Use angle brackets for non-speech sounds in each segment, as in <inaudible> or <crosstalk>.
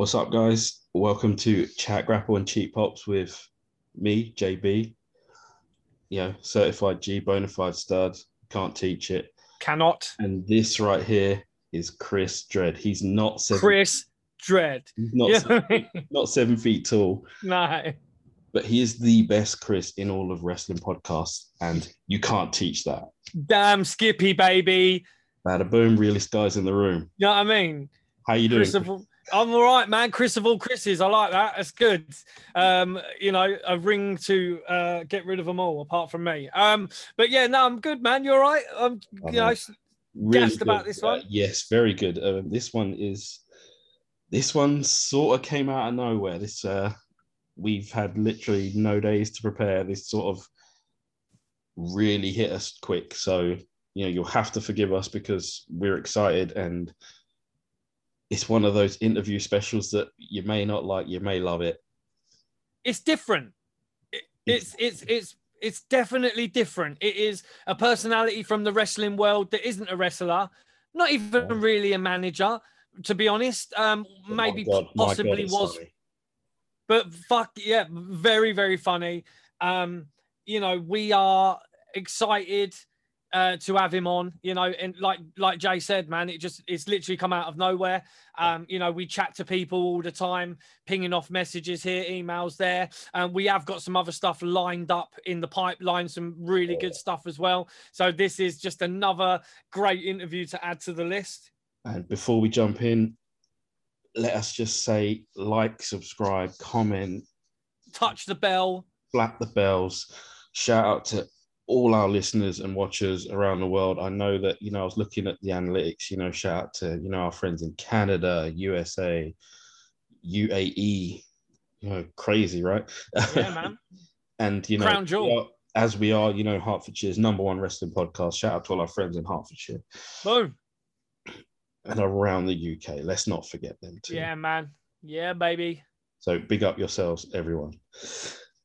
What's up, guys? Welcome to Chat Grapple and Cheap Pops with me, JB. You know, certified G bona fide stud. Can't teach it. Cannot. And this right here is Chris Dread. He's not seven. Chris Dread. He's not, Yeah. seven, not seven feet tall, <laughs> no. but he is the best Chris in all of wrestling podcasts, and you can't teach that. Damn Skippy, baby. Bada boom, realist guys in the room. You know what I mean? How you doing? Chris of all, I'm all right, man. Chris of all Chris's. I like that. That's good. Um, you know, a ring to uh, get rid of them all, apart from me. Um, but yeah, no, I'm good, man. You're all right. I'm, you know, Really gassed about this one? Uh, yes, very good. Uh, this one is this one sort of came out of nowhere. This uh we've had literally no days to prepare. This sort of really hit us quick. So you know you'll have to forgive us because we're excited and it's one of those interview specials that you may not like, you may love it. it's different. It, it's it's it's it's definitely different. It is a personality from the wrestling world that isn't a wrestler, not even Yeah. really a manager. To be honest, um, Oh maybe God, God, possibly it's was funny. but fuck yeah, very very funny. Um, you know, we are excited uh, to have him on. You know, and like like Jay said, man, it just it's literally come out of nowhere. Um, you know, we chat to people all the time, pinging off messages here, emails there, and we have got some other stuff lined up in the pipeline, some really good stuff as well. So this is just another great interview to add to the list. And before we jump in, let us just say like, subscribe, comment, Touch the bell. flap the bells. Shout out to all our listeners and watchers around the world. I know that, you know, I was looking at the analytics, you know, shout out to, you know, our friends in Canada, USA, UAE, you know, crazy, right? Yeah, <laughs> man. and, you know, Crown jewel. as we are, you know, Hertfordshire's number one wrestling podcast. Shout out to all our friends in Hertfordshire Boom. and around the UK. Let's not forget them too. Yeah, man. Yeah, baby. So big up yourselves, everyone.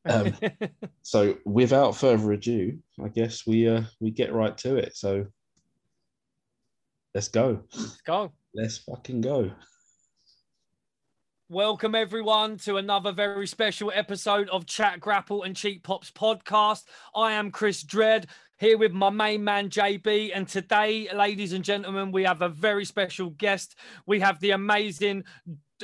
Um, <laughs> so without further ado, I guess we uh we get right to it. So let's go. Let's go. Let's fucking go. Welcome everyone to another very special episode of Chat Grapple and Cheap Pops podcast. I am Chris Dredd here with my main man JB, and today, ladies and gentlemen, we have a very special guest. We have the amazing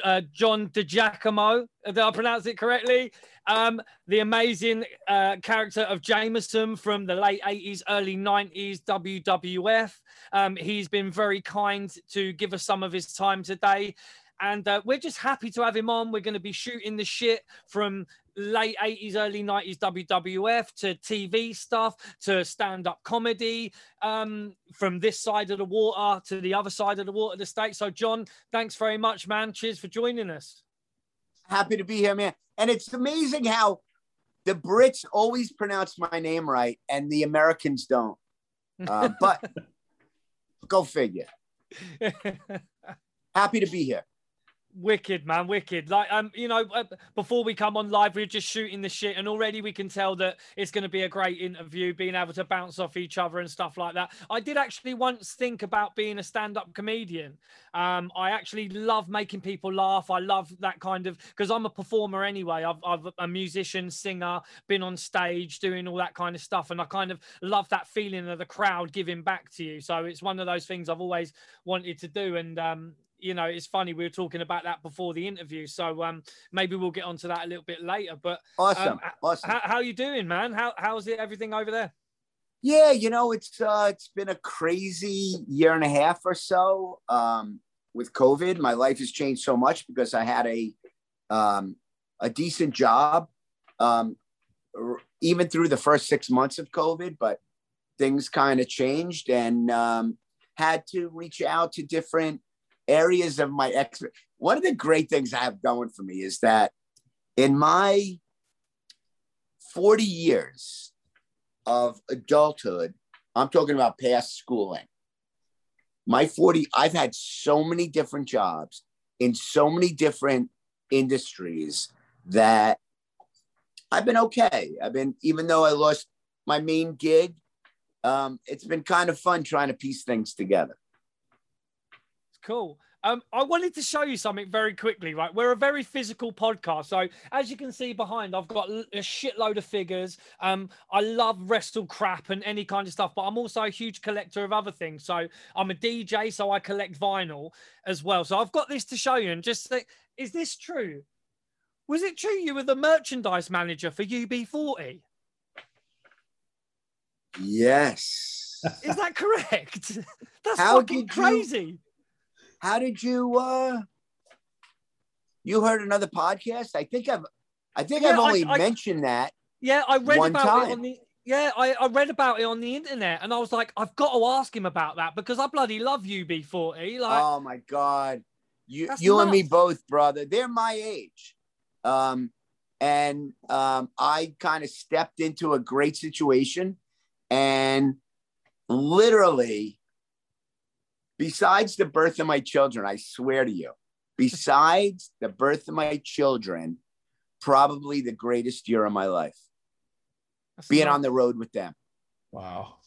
uh, John DiGiacomo. Did I pronounce it correctly? Um, the amazing uh, character of Jameson from the late 80s, early 90s WWF. Um, he's been very kind to give us some of his time today and uh, we're just happy to have him on. We're going to be shooting the shit from late 80s, early 90s WWF to TV stuff to stand up comedy um, from this side of the water to the other side of the water, the state. So, John, thanks very much, man. Cheers for joining us. happy to be here, man. And it's amazing how the Brits always pronounce my name right and the Americans don't. Uh, <laughs> but go figure. Happy to be here. Wicked, man, wicked. Like, um, you know, uh, before we come on live, we are just shooting the shit, and already we can tell that it's going to be a great interview, being able to bounce off each other and stuff like that. I did actually once think about being a stand-up comedian. Um, I actually love making people laugh. I love that kind of because I'm a performer anyway. I've, I've a musician, singer, been on stage, doing all that kind of stuff, and I kind of love that feeling of the crowd giving back to you. So it's one of those things I've always wanted to do, and um, you know, it's funny we were talking about that before the interview, so um, maybe we'll get onto that a little bit later. But Awesome. Um, awesome. how, how you doing, man? How how's it everything over there? yeah, you know, it's uh it's been a crazy year and a half or so. Um with COVID. My life has changed so much because I had a um a decent job um r- even through the first six months of COVID, but things kind of changed and um had to reach out to different areas of my ex. One of the great things I have going for me is that in my 40 years of adulthood, I'm talking about past schooling. My 40, I've had so many different jobs in so many different industries that I've been okay. I've been, even though I lost my main gig, um, it's been kind of fun trying to piece things together. Cool. Um, I wanted to show you something very quickly. Right, we're a very physical podcast, so as you can see behind, I've got a shitload of figures. Um, I love wrestle crap and any kind of stuff, but I'm also a huge collector of other things. So I'm a DJ, so I collect vinyl as well. So I've got this to show you, and just think, is this true? Was it true you were the merchandise manager for UB40? Yes. Is that correct? <laughs> That's How fucking did you- crazy. How did you uh you heard another podcast? I think I've I think Yeah, I've only I- mentioned that. Yeah, I read about time. it on the yeah, I, I read about it on the internet and I was like, I've got to ask him about that because I bloody love UB40. Like oh my god. You you and me both, brother. They're my age. Um and um I kind of stepped into a great situation and literally besides the birth of my children, I swear to you, besides the birth of my children, probably the greatest year of my life. that's Being nuts. on the road with them. Wow.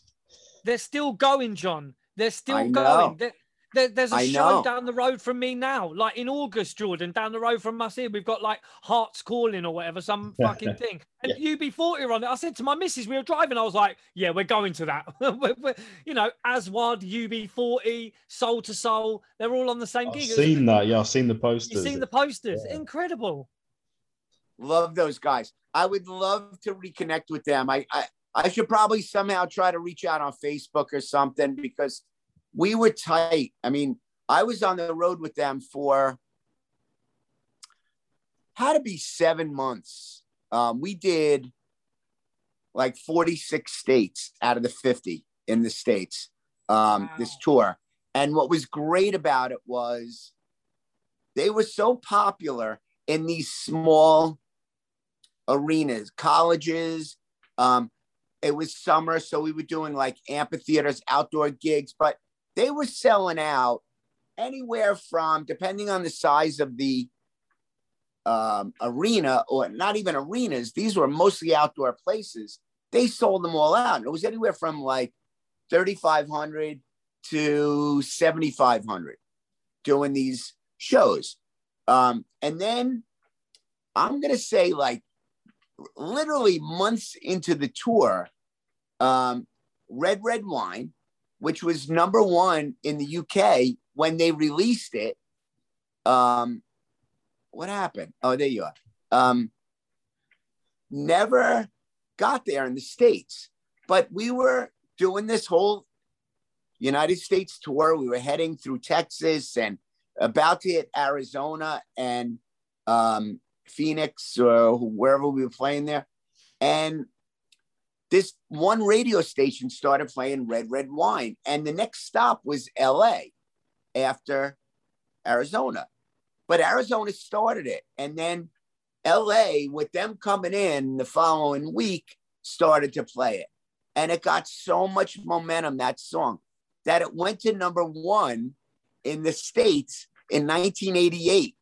They're still going, John. They're still I going. know. There- there- there's a I show know. down the road from me now, like in August, Jordan, down the road from us here. We've got like Hearts Calling or whatever, some <laughs> fucking thing. And UB40 are on it. I said to my missus, we were driving, I was like, yeah, we're going to that. <laughs> We're- we're- you know, Aswad, UB40, Soul II Soul, they're all on the same I've gig. seen that. Yeah, I've seen the posters. You've seen the posters. Yeah. Incredible. Love those guys. I would love to reconnect with them. I, I I should probably somehow try to reach out on Facebook or something because we were tight. I mean, I was on the road with them for had to be seven months. Um, we did like 46 states out of the 50 in the states um, this tour. And what was great about it was they were so popular in these small arenas, colleges. Um, it was summer, so we were doing like amphitheaters, outdoor gigs, but they were selling out anywhere from, depending on the size of the um, arena, or not even arenas, these were mostly outdoor places. They sold them all out. It was anywhere from like 3,500 to 7,500 doing these shows. Um, and then I'm going to say, like, literally months into the tour, um, Red Red Wine, which was number one in the UK when they released it. Um, what happened? Oh, there you are. Um, never got there in the States, but we were doing this whole United States tour. We were heading through Texas and about to hit Arizona and um, Phoenix or wherever we were playing there. And this one radio station started playing Red Red Wine. And the next stop was LA after Arizona. But Arizona started it. And then LA, with them coming in the following week, started to play it. And it got so much momentum, that song, that it went to number one in the States in 1988.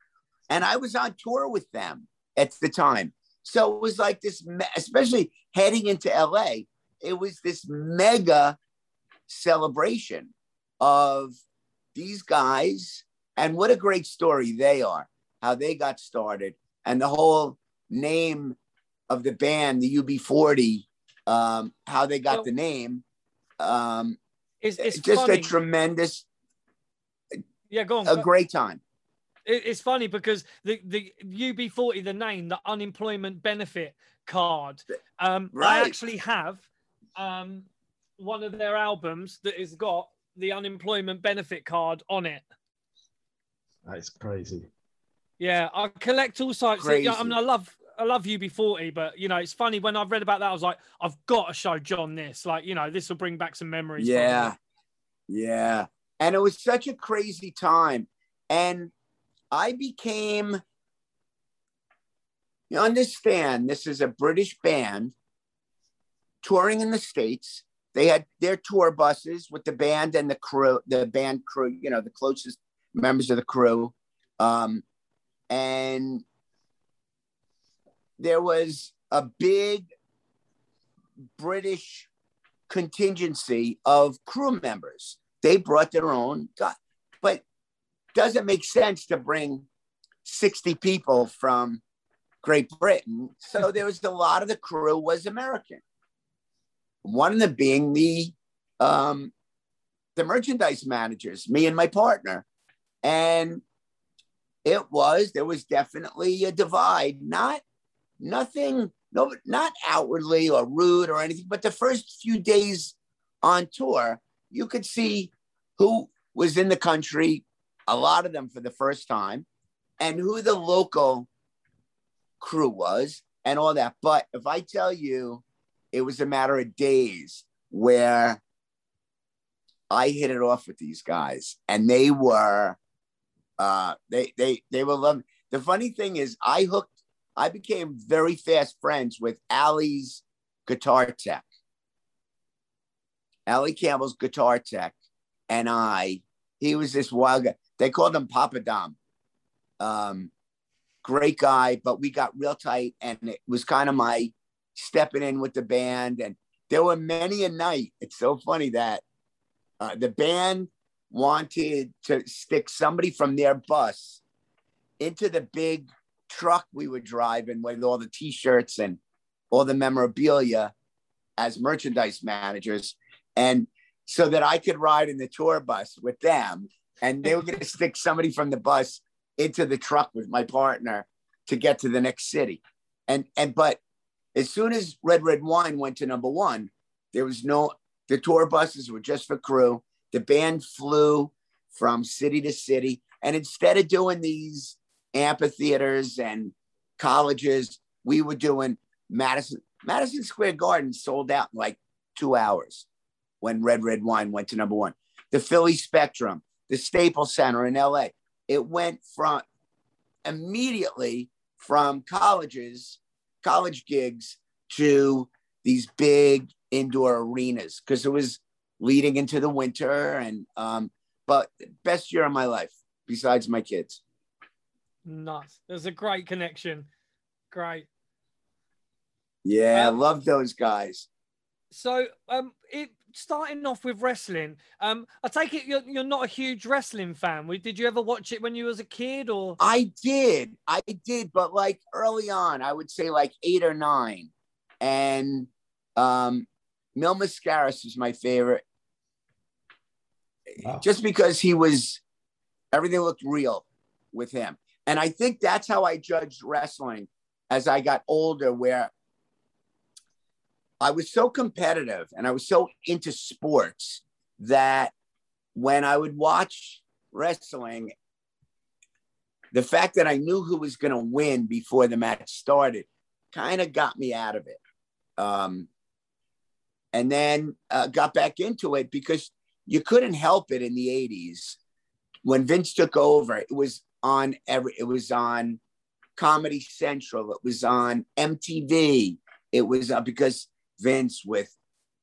And I was on tour with them at the time. So it was like this, especially heading into LA, it was this mega celebration of these guys. And what a great story they are, how they got started, and the whole name of the band, the UB40, um, how they got Well, the name. Um, It's, it's just funny. a tremendous, yeah, go on. a great time. It- It's funny because the the UB40, the name, the unemployment benefit card. Um, I actually have um one of their albums that has got the unemployment benefit card on it. That is crazy. Yeah, I collect all sorts. Of, I mean, I love I love UB40, but you know, it's funny when I've read about that, I was like, I've got to show John this. Like, you know, this will bring back some memories. Yeah. Yeah. And it was such a crazy time. And I became, you understand, this is a British band touring in the States. They had their tour buses with the band and the crew, the band crew, you know, the closest members of the crew. Um, and there was a big British contingency of crew members. They brought their own guy, doesn't make sense to bring 60 people from Great Britain. So <laughs> there was a lot of the crew was American. One of them being the um, the merchandise managers, me and my partner. And it was, there was definitely a divide, not nothing, no, not outwardly or rude or anything, but the first few days on tour, you could see who was in the country, a lot of them for the first time, and who the local crew was and all that. But if I tell you, it was a matter of days where I hit it off with these guys, and they were, uh, they they they were loving. The funny thing is, I hooked, I became very fast friends with Ali's guitar tech, Ali Campbell's guitar tech, and I. He was this wild guy. They called him Papa Dom. Um, great guy, but we got real tight, and it was kind of my stepping in with the band. And there were many a night. It's so funny that uh, the band wanted to stick somebody from their bus into the big truck we were driving with all the t-shirts and all the memorabilia as merchandise managers and so that I could ride in the tour bus with them and they were going to stick somebody from the bus into the truck with my partner to get to the next city and and but as soon as red red wine went to number 1 there was no the tour buses were just for crew. The band flew from city to city. And instead of doing these amphitheaters and colleges, we were doing Madison. Madison Square Garden sold out in like two hours when Red Red Wine went to number one. The Philly Spectrum, the Staples Center in LA. It went from immediately from colleges, college gigs to these big indoor arenas because it was leading into the winter and um but best year of my life besides my kids. Nice. There's a great connection. Great. Yeah um, i love those guys. So um it starting off with wrestling um i take it you're, you're not a huge wrestling fan did you ever watch it when you was a kid or i did i did but like early on i would say like eight or nine and um Mil Mascaras is my favorite. Wow. Just because he was, everything looked real with him. And I think that's how I judged wrestling as I got older, where I was so competitive and I was so into sports that when I would watch wrestling, the fact that I knew who was going to win before the match started kind of got me out of it. Um, and then uh, got back into it because you couldn't help it in the 80s when Vince took over. It was on every, it was on Comedy Central, it was on MTV, it was uh, because Vince with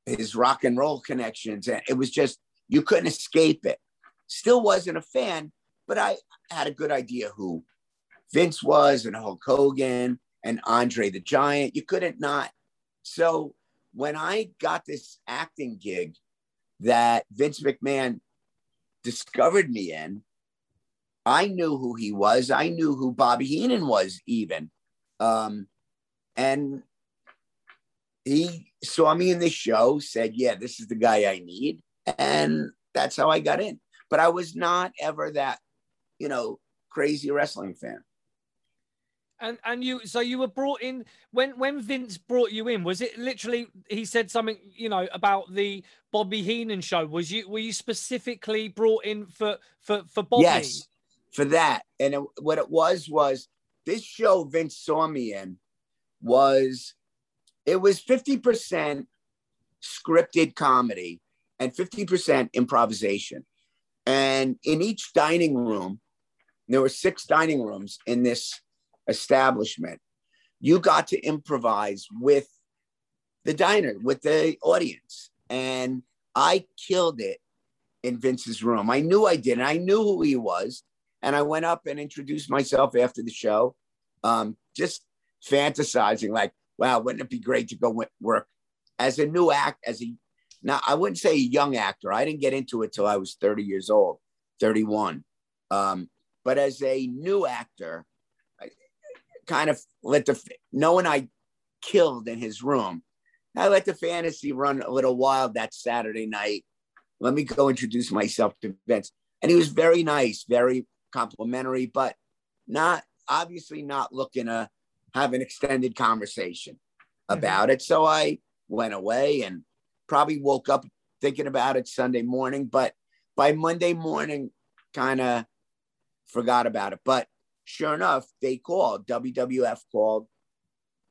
his rock and roll connections, and it was just you couldn't escape it. Still wasn't a fan, but I had a good idea who Vince was and Hulk Hogan and Andre the Giant. You couldn't not. So when I got this acting gig that Vince McMahon discovered me in, I knew who he was. I knew who Bobby Heenan was, even. Um, and he saw me in the show, said, Yeah, this is the guy I need. And that's how I got in. But I was not ever that, you know, crazy wrestling fan. And and you so you were brought in when when Vince brought you in was it literally he said something you know about the Bobby Heenan show was you were you specifically brought in for for for Bobby Yes for that and it, what it was was this show Vince saw me in was it was 50% scripted comedy and 50% improvisation and in each dining room there were six dining rooms in this establishment, you got to improvise with the diner, with the audience. And I killed it in Vince's room. I knew I did. And I knew who he was. And I went up and introduced myself after the show, um, just fantasizing like, wow, wouldn't it be great to go work as a new act, as a, now I wouldn't say a young actor. I didn't get into it till I was 30 years old, 31. Um, but as a new actor, I kind of let the knowing I killed in his room, I let the fantasy run a little wild that Saturday night. Let me go introduce myself to Vince. And he was very nice, very complimentary, but not obviously not looking to have an extended conversation mm-hmm. about it. So I went away and probably woke up thinking about it Sunday morning, but by Monday morning, kind of forgot about it. But sure enough, they called, WWF called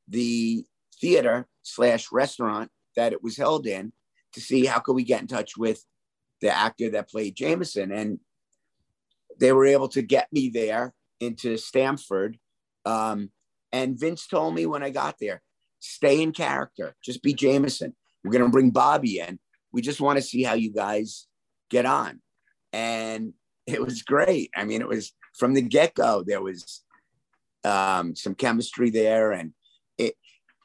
the theater slash restaurant that it was held in to see how could we get in touch with the actor that played Jameson. And they were able to get me there into Stamford. Um, and Vince told me when I got there, stay in character, just be Jameson. We're going to bring Bobby in. We just want to see how you guys get on. And it was great. I mean, it was from the get go, there was um, some chemistry there. And it,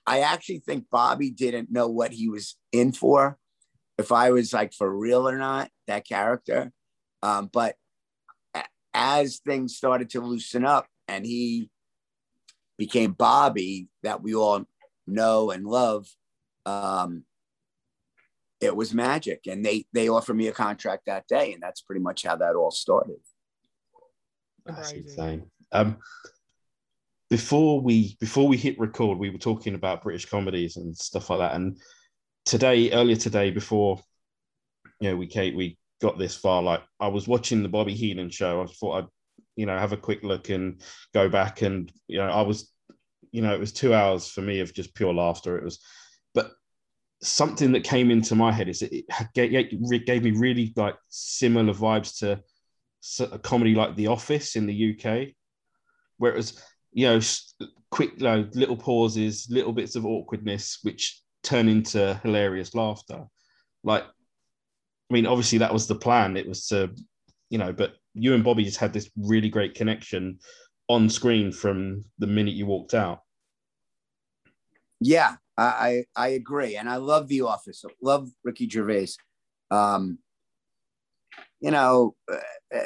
I actually think Bobby didn't know what he was in for, if I was like for real or not, that character. Um, but as things started to loosen up and he became Bobby, that we all know and love, um, it was magic. And they they offered me a contract that day, and that's pretty much how that all started. That's insane. Um, before we before we hit record, we were talking about British comedies and stuff like that. And today, earlier today, before you know we came, we got this far, like I was watching the Bobby Heenan show. I thought I'd you know have a quick look and go back, and you know I was you know it was two hours for me of just pure laughter. It was, but something that came into my head is it gave me really like similar vibes to a comedy like The Office in the UK, where it was you know quick little pauses, little bits of awkwardness, which turn into hilarious laughter. Like, I mean, obviously that was the plan. It was to, you know, but you and Bobby just had this really great connection on screen from the minute you walked out. Yeah, I I agree, and I love The Office. I love Ricky Gervais. Um, you know,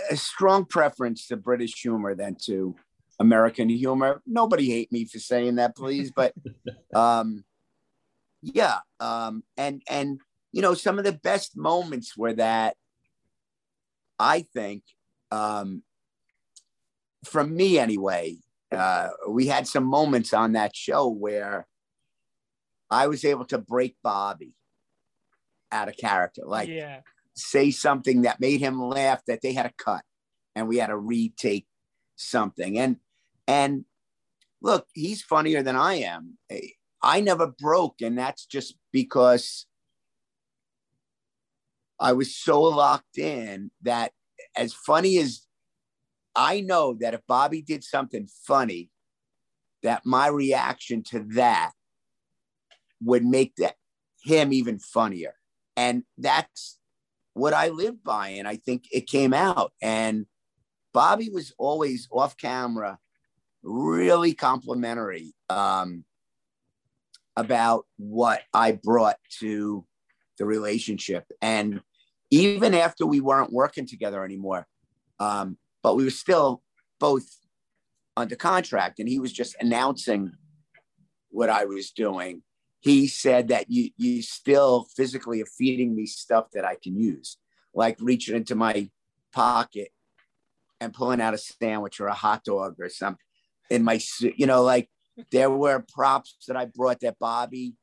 a strong preference to British humor than to American humor. Nobody hate me for saying that, please. But <laughs> um, yeah, um, and and you know, some of the best moments were that I think, um, from me anyway, uh, we had some moments on that show where I was able to break Bobby out of character, like yeah. say something that made him laugh that they had to cut, and we had to retake something. And and look, he's funnier than I am. I never broke, and that's just because I was so locked in that as funny as I know that if Bobby did something funny, that my reaction to that would make that him even funnier. And that's what I live by. And I think it came out. And Bobby was always off camera, really complimentary um, about what I brought to the relationship. And even after we weren't working together anymore, um, but we were still both under contract, and he was just announcing what I was doing he said that you you still physically are feeding me stuff that I can use, like reaching into my pocket and pulling out a sandwich or a hot dog or something in my suit. you know like there were props that I brought that Bobby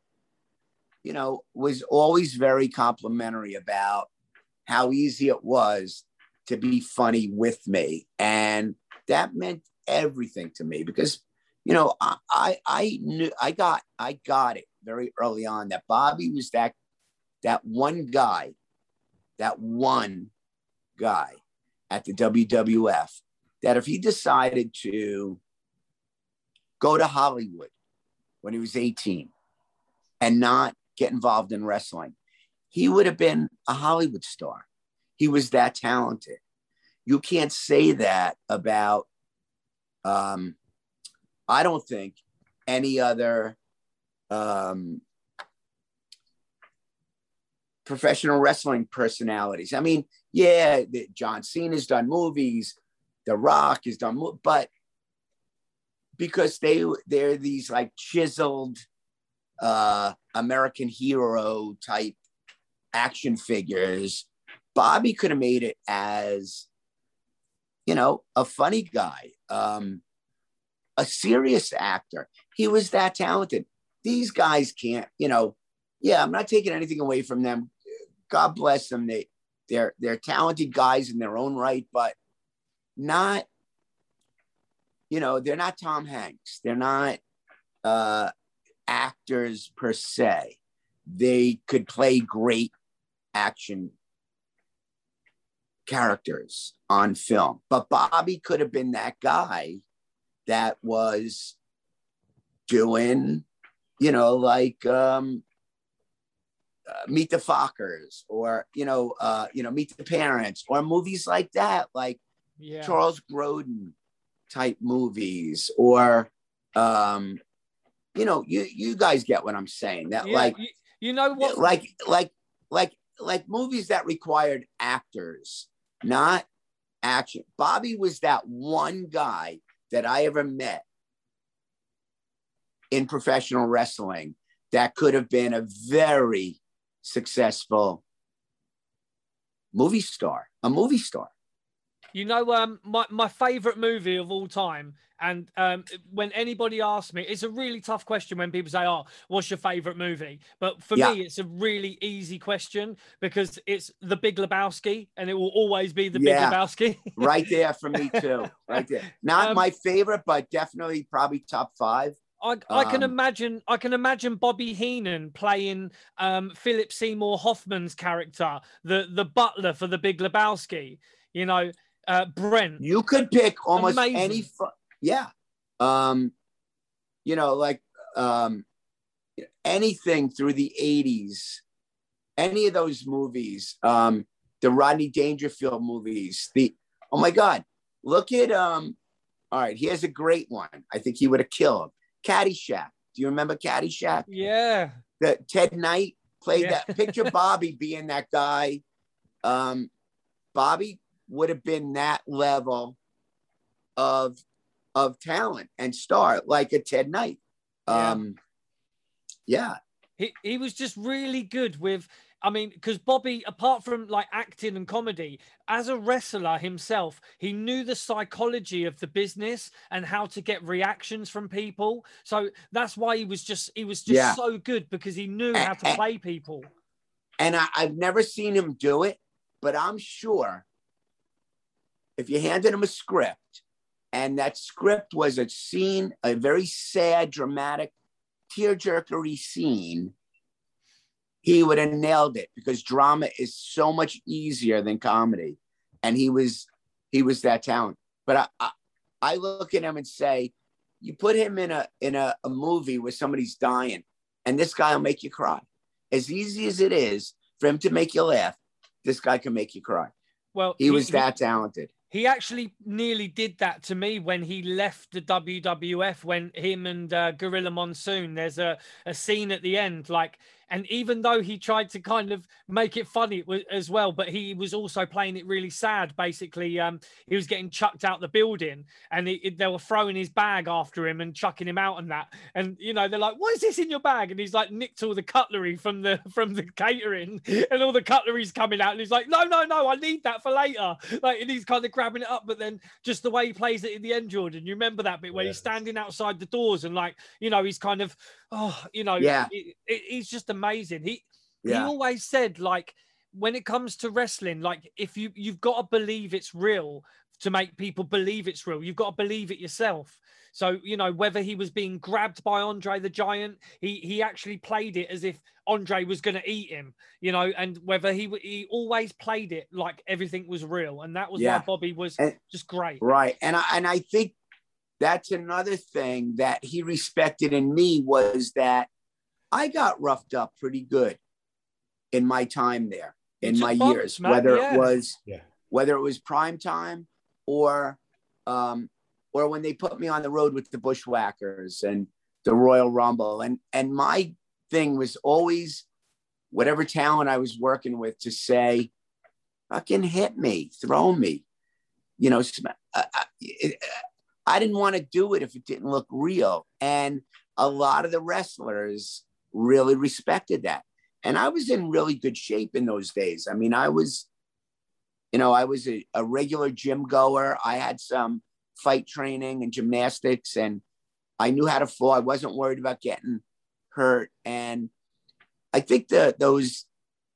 you know was always very complimentary about how easy it was to be funny with me. And that meant everything to me because you know I I, I knew I got I got it very early on that Bobby was that that one guy, that one guy at the WWF that if he decided to go to Hollywood when he was 18 and not get involved in wrestling, he would have been a Hollywood star. He was that talented. You can't say that about, um, I don't think, any other um, professional wrestling personalities. I mean, yeah, John Cena's done movies. The Rock has done, but because they they're these like chiseled uh American hero type action figures. Bobby could have made it as, you know, a funny guy, um, a serious actor. He was that talented. These guys can't, you know, yeah, I'm not taking anything away from them. God bless them. They they're they're talented guys in their own right, but not, you know, they're not Tom Hanks. They're not uh actors per se. They could play great action characters on film. But Bobby could have been that guy that was doing, you know, like um, uh, Meet the Fockers or you know, uh, you know, Meet the Parents or movies like that, like Yeah. Charles Grodin type movies or um, you know, you you guys get what I'm saying. That Yeah, like you, you know what? like like like like movies that required actors not action. Bobby was that one guy that i ever met in professional wrestling that could have been a very successful movie star a movie star You know, um, my, my favorite movie of all time. And um, when anybody asks me, it's a really tough question when people say, Oh, what's your favorite movie? But for Yeah. me, it's a really easy question because it's The Big Lebowski and it will always be The Yeah. Big Lebowski. <laughs> right there for me too right there not Um, my favorite but definitely probably top five I, I can Um, imagine I can imagine Bobby Heenan playing um, Philip Seymour Hoffman's character, the the butler for the Big Lebowski. You know, uh, Brandt. You could pick almost Amazing. any, fu- yeah. Um, you know, like um, anything through the '80s, any of those movies, um, the Rodney Dangerfield movies. The oh my God, look at um. All right, here's a great one. I think he would have killed Caddyshack. Do you remember Caddyshack? Yeah, that Ted Knight played Yeah. that. Picture <laughs> Bobby being that guy. Um, Bobby would have been that level of of talent and star, like a Ted Knight. Yeah. Um, yeah, he he was just really good with. I mean, because Bobby, apart from like acting and comedy, as a wrestler himself, he knew the psychology of the business and how to get reactions from people. So that's why he was just he was just Yeah. so good because he knew how to A- a- play people. and I, I've never seen him do it, but I'm sure if you handed him a script and that script was a scene, a very sad, dramatic, tearjerkery scene, he would have nailed it because drama is so much easier than comedy. And he was he was that talent. But I, I, I look at him and say, you put him in a in a, a movie where somebody's dying, and this guy will make you cry. As easy as it is for him to make you laugh, this guy can make you cry. Well, He was that talented. He actually nearly did that to me when he left the WWF. When him and uh, Gorilla Monsoon, there's a, a scene at the end, like, and even though he tried to kind of make it funny as well, but he was also playing it really sad. Basically, um, he was getting chucked out the building, and he, they were throwing his bag after him and chucking him out and that. And you know, they're like, "What is this in your bag?" And he's like, nicked all the cutlery from the <laughs> from the catering, and all the cutlery's coming out, and he's like, "No, no, no, I need that for later." Like, and he's kind of grabbing it up, but then just the way he plays it in the end, Jordan, you remember that bit where he's standing outside the doors and like, you know, he's kind of, oh, you know, Yeah. it- it- he's just amazing. He he always said like when it comes to wrestling like if you you've got to believe it's real to make people believe it's real you've got to believe it yourself so you know whether he was being grabbed by andre the giant he he actually played it as if andre was going to eat him you know and whether he he always played it like everything was real and that was Yeah. why bobby was And- just great Right. And I and I think that's another thing that he respected in me was that I got roughed up pretty good in my time there, in You my took years, man, whether yeah. it was Yeah. whether it was prime time or um or when they put me on the road with the bushwhackers and the Royal Rumble. And and my thing was always whatever talent I was working with to say, fucking hit me, throw me, you know, sm- uh, uh, I, I didn't want to do it if it didn't look real. And a lot of the wrestlers really respected that. And I was in really good shape in those days. I mean, I was, you know, I was a, a regular gym goer. I had some fight training and gymnastics, and I knew how to fall. I wasn't worried about getting hurt. And I think that those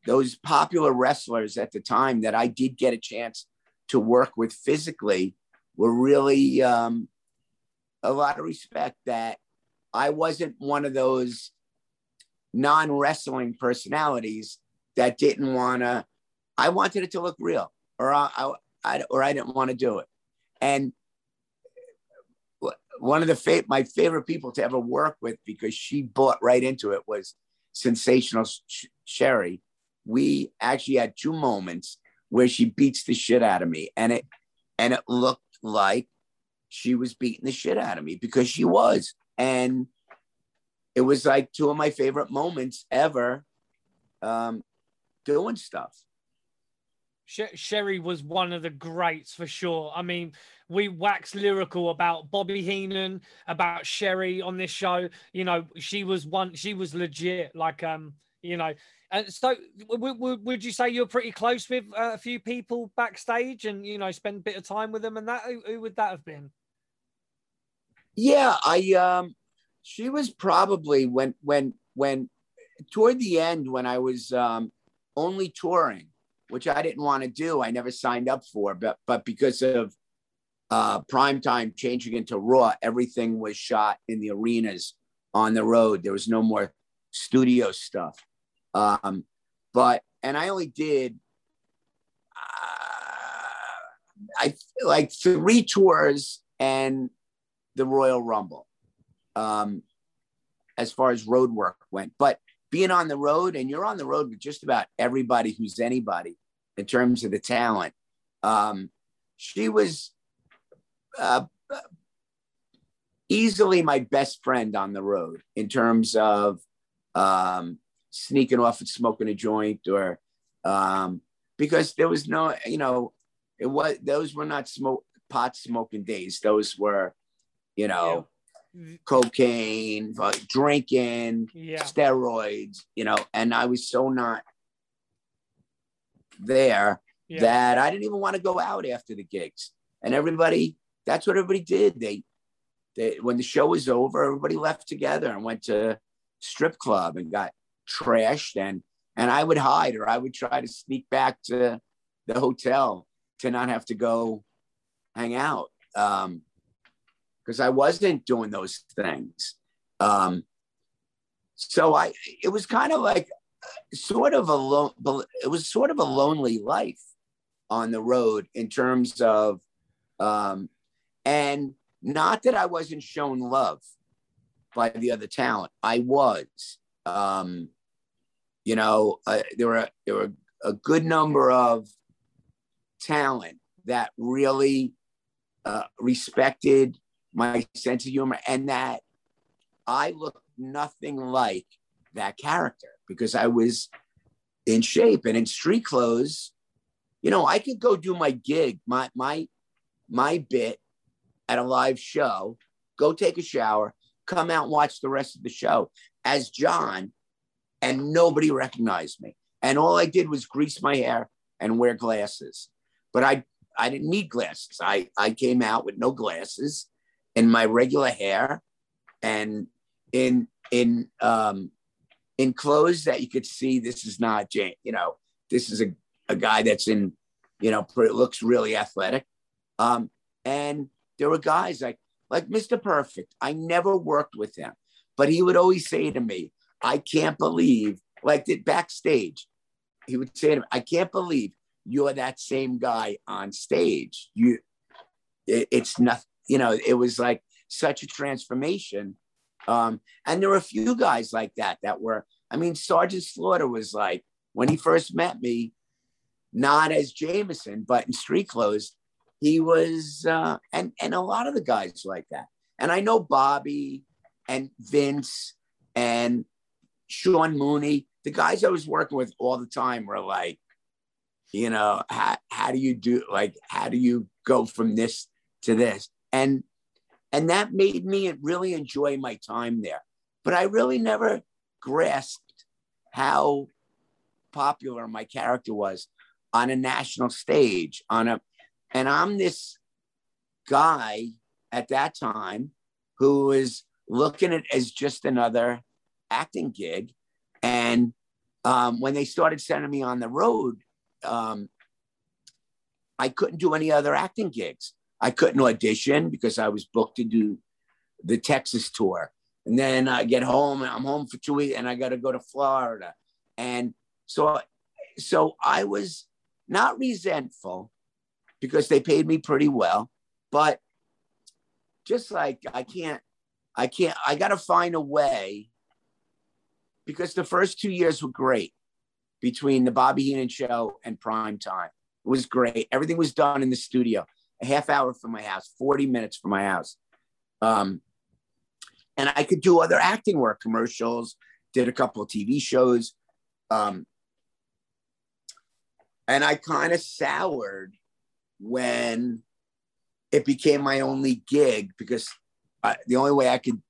those popular wrestlers at the time that I did get a chance to work with physically were really um, a lot of respect that I wasn't one of those non wrestling personalities that didn't want to. I wanted it to look real, or I, I, or I didn't want to do it. And one of the fa- my favorite people to ever work with because she bought right into it was sensational Sh- Sherri. We actually had two moments where she beats the shit out of me, and it and it looked like she was beating the shit out of me because she was, and it was like two of my favorite moments ever um, doing stuff. Sherri was one of the greats for sure. I mean, we wax lyrical about Bobby Heenan, about Sherri on this show. You know, she was one, she was legit. Like, um, you know, and so w- w- would you say you're pretty close with uh, a few people backstage and, you know, spend a bit of time with them and that? Who, who would that have been? Yeah, I, um, she was probably when, when, when toward the end, when I was um, only touring, which I didn't want to do, I never signed up for, but, but because of uh, prime time changing into Raw, everything was shot in the arenas on the road. There was no more studio stuff. Um, but and I only did uh, I like three tours and the Royal Rumble, um, as far as road work went. But being on the road, and you're on the road with just about everybody who's anybody in terms of the talent. Um, she was uh, easily my best friend on the road in terms of um, sneaking off and smoking a joint or um, because there was no, you know, it was those were not smoke pot smoking days. Those were, you know, yeah. cocaine, drinking, yeah. steroids, you know, and I was so not there yeah. that I didn't even want to go out after the gigs. And everybody that's what everybody did. They, they when the show was over, everybody left together and went to strip club and got trashed and and I would hide or I would try to sneak back to the hotel to not have to go hang out um because I wasn't doing those things. Um so I it was kind of like sort of a lo- it was sort of a lonely life on the road in terms of um and not that I wasn't shown love by the other talent, I was. Um, you know, uh, there were there were a good number of talent that really uh, respected my sense of humor and that I looked nothing like that character because I was in shape and in street clothes. You know, I could go do my gig, my my my bit at a live show, go take a shower, come out and watch the rest of the show as John, and nobody recognized me. And all I did was grease my hair and wear glasses. But I I didn't need glasses. I, I came out with no glasses in my regular hair and in in um in clothes that you could see this is not Jane, you know, this is a, a guy that's in, you know, looks really athletic. Um, and there were guys like like Mr. Perfect. I never worked with him, but he would always say to me, "I can't believe." Like that backstage, he would say to me, "I can't believe you're that same guy on stage. You, it, it's nothing. You know, it was like such a transformation." Um, and there were a few guys like that that were. I mean, Sergeant Slaughter was like when he first met me, not as Jameson, but in street clothes he was uh, and and a lot of the guys like that and i know bobby and vince and sean mooney the guys i was working with all the time were like you know how, how do you do like how do you go from this to this. And and that made me really enjoy my time there. But I really never grasped how popular my character was on a national stage on a and I'm this guy at that time who was looking at as just another acting gig and um, when they started sending me on the road um, I couldn't do any other acting gigs. I couldn't audition because I was booked to do the Texas tour. And then I get home and I'm home for two weeks and I got to go to Florida. And so, so I was not resentful because they paid me pretty well, but just like I can't, I can't, I got to find a way because the first two years were great between the Bobby Heenan show and prime time. It was great. Everything was done in the studio, a half hour from my house, 40 minutes from my house. Um, and I could do other acting work, commercials, did a couple of TV shows. Um, and I kind of soured when it became my only gig because I, the only way I could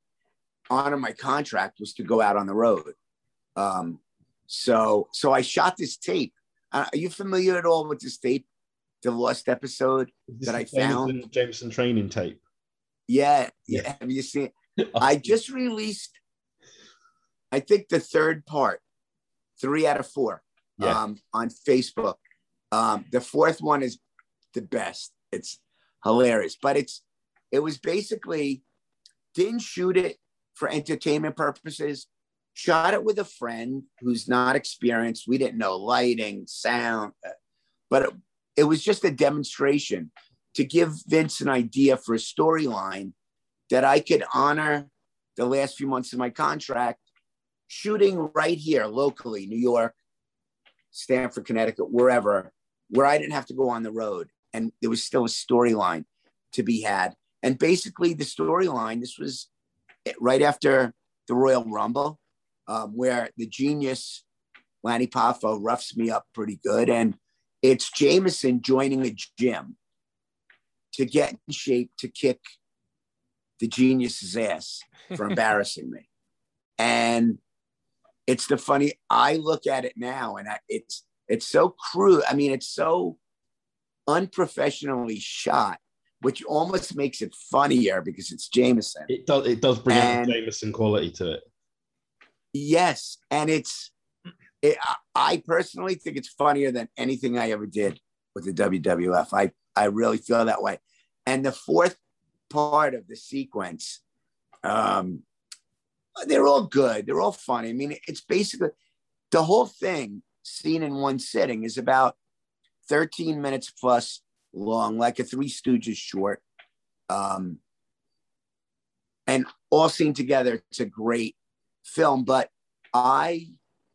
honor my contract was to go out on the road. Um, so, so I shot this tape uh, are you familiar at all with this tape, the lost episode that I found? Jameson, Jameson training tape. Yeah, yeah. <laughs> Have you seen? <laughs> I just released, I think the third part, three out of four, yeah. um, on Facebook. Um, the fourth one is the best. It's hilarious, but it's it was basically didn't shoot it for entertainment purposes shot it with a friend who's not experienced. We didn't know lighting, sound, uh, but it, it was just a demonstration to give Vince an idea for a storyline that I could honor the last few months of my contract shooting right here locally, New York, Stamford, Connecticut, wherever, where I didn't have to go on the road. And there was still a storyline to be had. And basically, the storyline, this was right after the Royal Rumble um, where the genius Lanny Poffo roughs me up pretty good. And it's Jameson joining a gym to get in shape to kick the genius's ass for <laughs> embarrassing me. And it's the funny, I look at it now and I, it's, it's so crude. I mean, it's so unprofessionally shot, which almost makes it funnier because it's Jameson. It does, it does bring and, out Jameson quality to it. Yes, and it's it, I personally think it's funnier than anything I ever did with the WWF. I I really feel that way. And the fourth part of the sequence, um, they're all good. They're all funny. I mean, it's basically the whole thing seen in one sitting is about 13 minutes plus long, like a Three Stooges short. Um, and all seen together, it's a great film, but I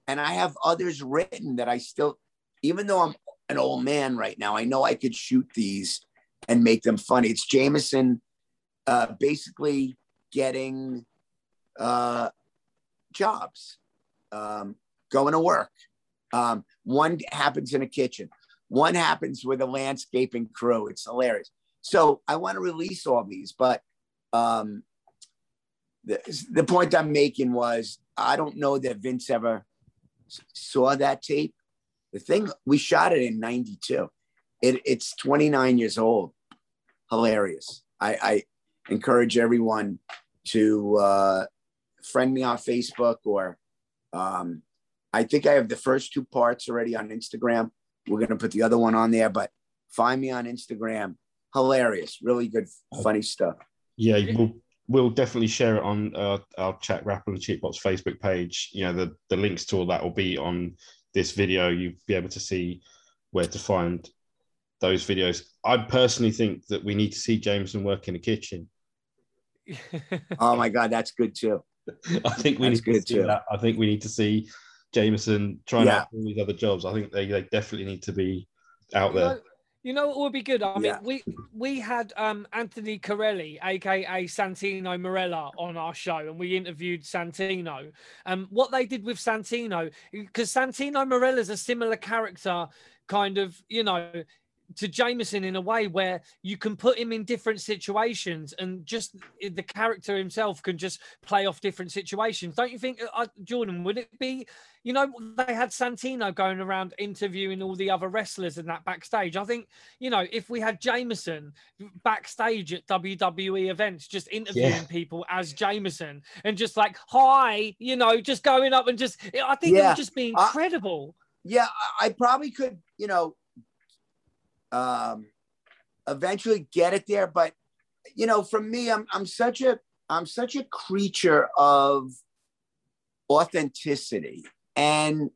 and I have others written that I still, even though I'm an old man right now, I know I could shoot these and make them funny. It's Jameson uh, basically getting uh, jobs, um, going to work. Um, one happens in a kitchen. One happens with a landscaping crew. It's hilarious. So I want to release all these, but um, the, the point I'm making was I don't know that Vince ever saw that tape. The thing we shot it in '92. It, it's 29 years old. Hilarious. I, I encourage everyone to uh, friend me on Facebook or um, I think I have the first two parts already on Instagram. We're gonna put the other one on there, but find me on Instagram. Hilarious, really good, funny stuff. Yeah, we'll we'll definitely share it on uh, our chat grapple and cheap box facebook page. You know the, the links to all that will be on this video. You'll be able to see where to find those videos. I personally think that we need to see jameson work in the kitchen. <laughs> Oh my god that's good too. <laughs> I think we that's need to see too. that. I think we need to see jameson trying yeah. out all these other jobs. I think they, they definitely need to be out there you know what would be good? I mean, we we had um, Anthony Carelli, aka Santino Marella, on our show, and we interviewed Santino. Um, what they did with Santino, because Santino Marella is a similar character, kind of, you know, to Jameson in a way where you can put him in different situations and just the character himself can just play off different situations. Don't you think, uh, Jordan? Would it be, you know, they had Santino going around interviewing all the other wrestlers in that backstage. I think, you know, if we had Jameson backstage at WWE events, just interviewing yeah. people as Jameson and just like, hi, you know, just going up and just, I think yeah. it would just be incredible. yeah, I probably could, you know um, eventually get it there. But you know, for me, I'm I'm such a I'm such a creature of authenticity, and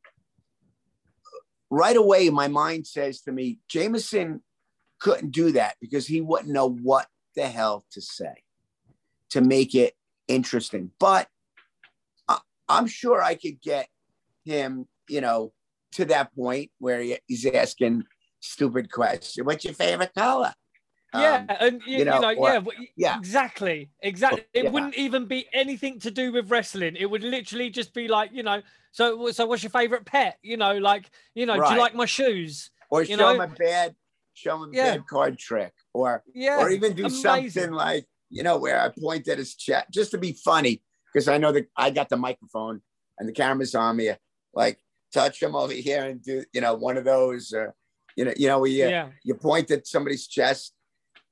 right away, my mind says to me, Jameson couldn't do that because he wouldn't know what the hell to say to make it interesting. But I, I'm sure I could get him, you know, to that point where he's asking stupid question. What's your favorite color? Yeah, um, and you, you, know, you know or, yeah, yeah, exactly, exactly. It yeah. wouldn't even be anything to do with wrestling. It would literally just be like, you know, so so what's your favorite pet? You know, like, you know, right. do you like my shoes? Or you show know? him a bad, show him a yeah. bad card trick, or yeah, or even do amazing. something like, you know, where I point at his chest just to be funny because I know that I got the microphone and the camera's on me. Like, touch him over here and do, you know, one of those. Or, you know, you know, we, uh, yeah. you point at somebody's chest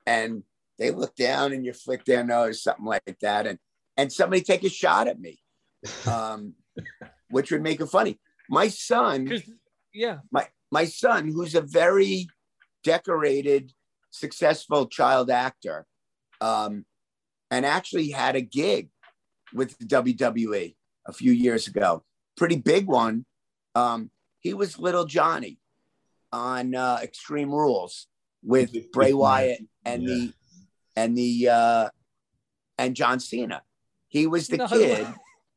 and they look down and you flick their nose, something like that. And, and somebody take a shot at me, <laughs> um, which would make it funny. My son, yeah, my, my son, who's a very decorated, successful child actor, um, and actually had a gig with the WWE a few years ago, pretty big one. Um, he was little Johnny on uh, Extreme Rules with Bray Wyatt and yeah. the and the uh, and John Cena. He was the no. kid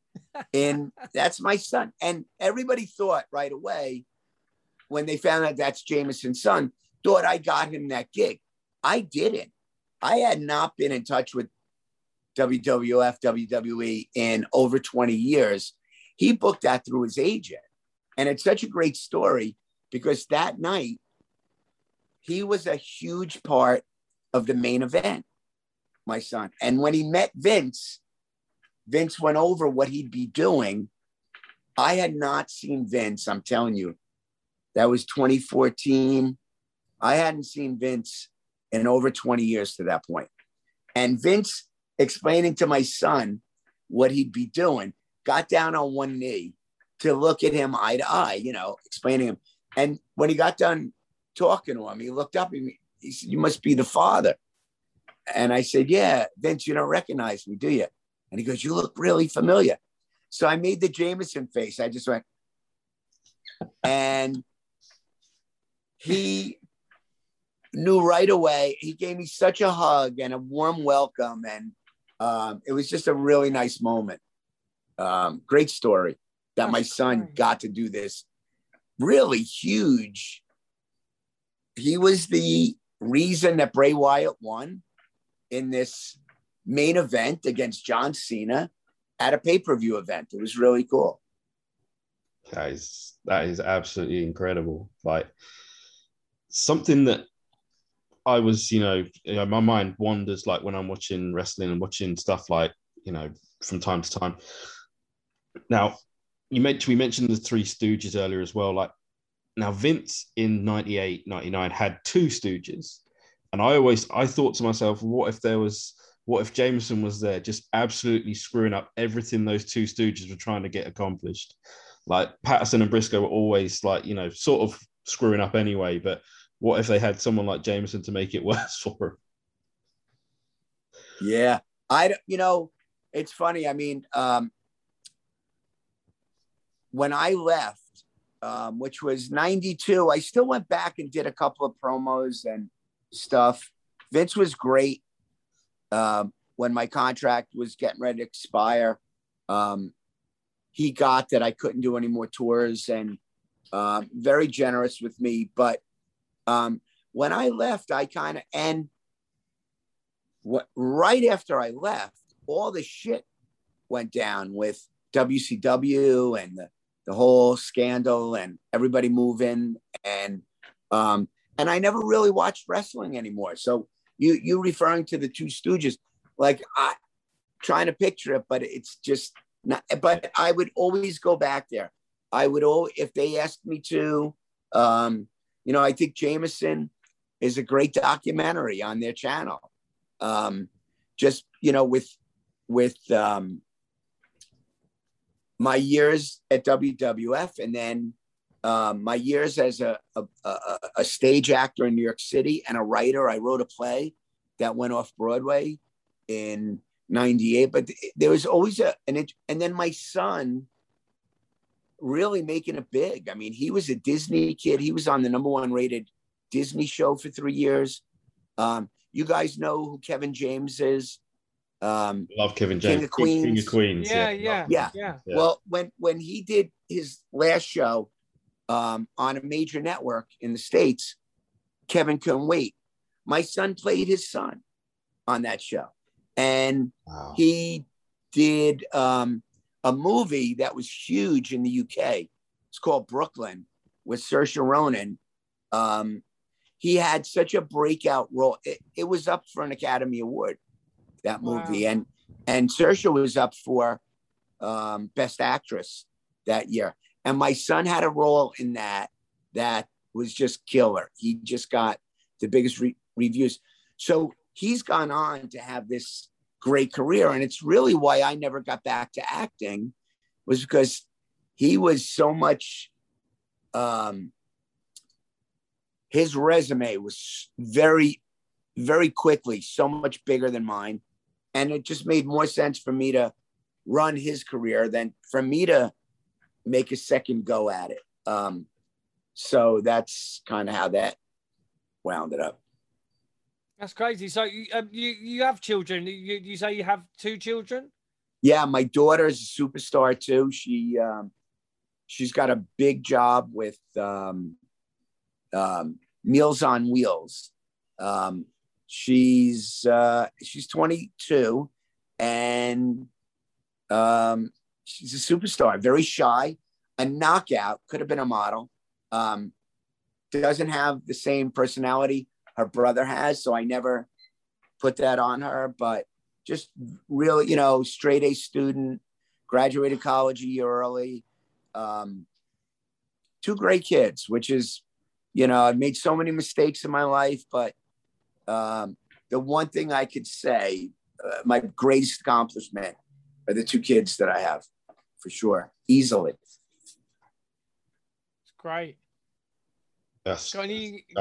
<laughs> and that's my son. And everybody thought right away when they found out that's Jameson's son, thought I got him that gig. I didn't. I had not been in touch with WWF, WWE in over 20 years. He booked that through his agent. And it's such a great story because that night he was a huge part of the main event, my son. And when he met Vince, Vince went over what he'd be doing. I had not seen Vince, I'm telling you. That was 2014. I hadn't seen Vince in over 20 years to that point. And Vince explaining to my son what he'd be doing, got down on one knee to look at him eye to eye, you know, explaining him. And when he got done talking to him, he looked up and he said, You must be the father. And I said, Yeah, Vince, you don't recognize me, do you? And he goes, You look really familiar. So I made the Jameson face. I just went, and he knew right away. He gave me such a hug and a warm welcome. And um, it was just a really nice moment. Um, great story that That's my son got to do this really huge. He was the reason that Bray Wyatt won in this main event against John Cena at a pay per view event. It was really cool. That is that is absolutely incredible. Like something that I was, you know, you know, my mind wanders like when I'm watching wrestling and watching stuff like, you know, from time to time. Now, you mentioned we mentioned the Three Stooges earlier as well. Like now, Vince in 98, 99 had two Stooges, and I always I thought to myself, what if there was what if Jameson was there, just absolutely screwing up everything those two Stooges were trying to get accomplished? Like Patterson and Briscoe were always like you know sort of screwing up anyway, but what if they had someone like Jameson to make it <laughs> worse for them? Yeah, I you know it's funny. I mean, um, when I left, um, which was 92, I still went back and did a couple of promos and stuff. Vince was great um, when my contract was getting ready to expire. Um, he got that I couldn't do any more tours and uh, very generous with me. But um, when I left, I kind of, and what, right after I left, all the shit went down with WCW and the the whole scandal and everybody moving. And um, and I never really watched wrestling anymore. So you you referring to the two Stooges, like I trying to picture it, but it's just not. But I would always go back there. I would all if they asked me to. Um, you know, I think Jameson is a great documentary on their channel. Um, just you know, with with um, my years at WWF, and then um, my years as a, a, a, a stage actor in New York City and a writer. I wrote a play that went off Broadway in 98 but there was always a it and then my son really making it big. I mean he was a disney kid. He was on the number one rated disney show for three years. Um, you guys know who kevin james is um, love kevin james king of queens, king of queens yeah yeah yeah, yeah. yeah. well when when he did his last show um, on a major network in the states kevin couldn't wait my son played his son on that show and wow. he did um, a movie that was huge in the UK. It's called Brooklyn with Saoirse Ronan. Um, he had such a breakout role. It, it, was up for an Academy Award, that movie, wow. and and Saoirse was up for um, Best Actress that year. And my son had a role in that that was just killer. He just got the biggest re- reviews. So he's gone on to have this great career. And it's really why I never got back to acting was because he was so much um his resume was very very quickly so much bigger than mine and it just made more sense for me to run his career than for me to make a second go at it um so that's kind of how that wound it up that's crazy. So you um, you, you have children. You, you say you have two children? Yeah, my daughter is a superstar too. She um, she's got a big job with um, um, Meals on Wheels. Um, she's uh, she's 22 and um, she's a superstar. Very shy, a knockout. Could have been a model. Um, doesn't have the same personality her brother has. So I never put that on her, but just really, you know, straight A student, graduated college a year early. Um, two great kids, which is, you know, I've made so many mistakes in my life, but um, the one thing I could say, uh, my greatest accomplishment are the two kids that I have, for sure, easily. It's great. Yes, I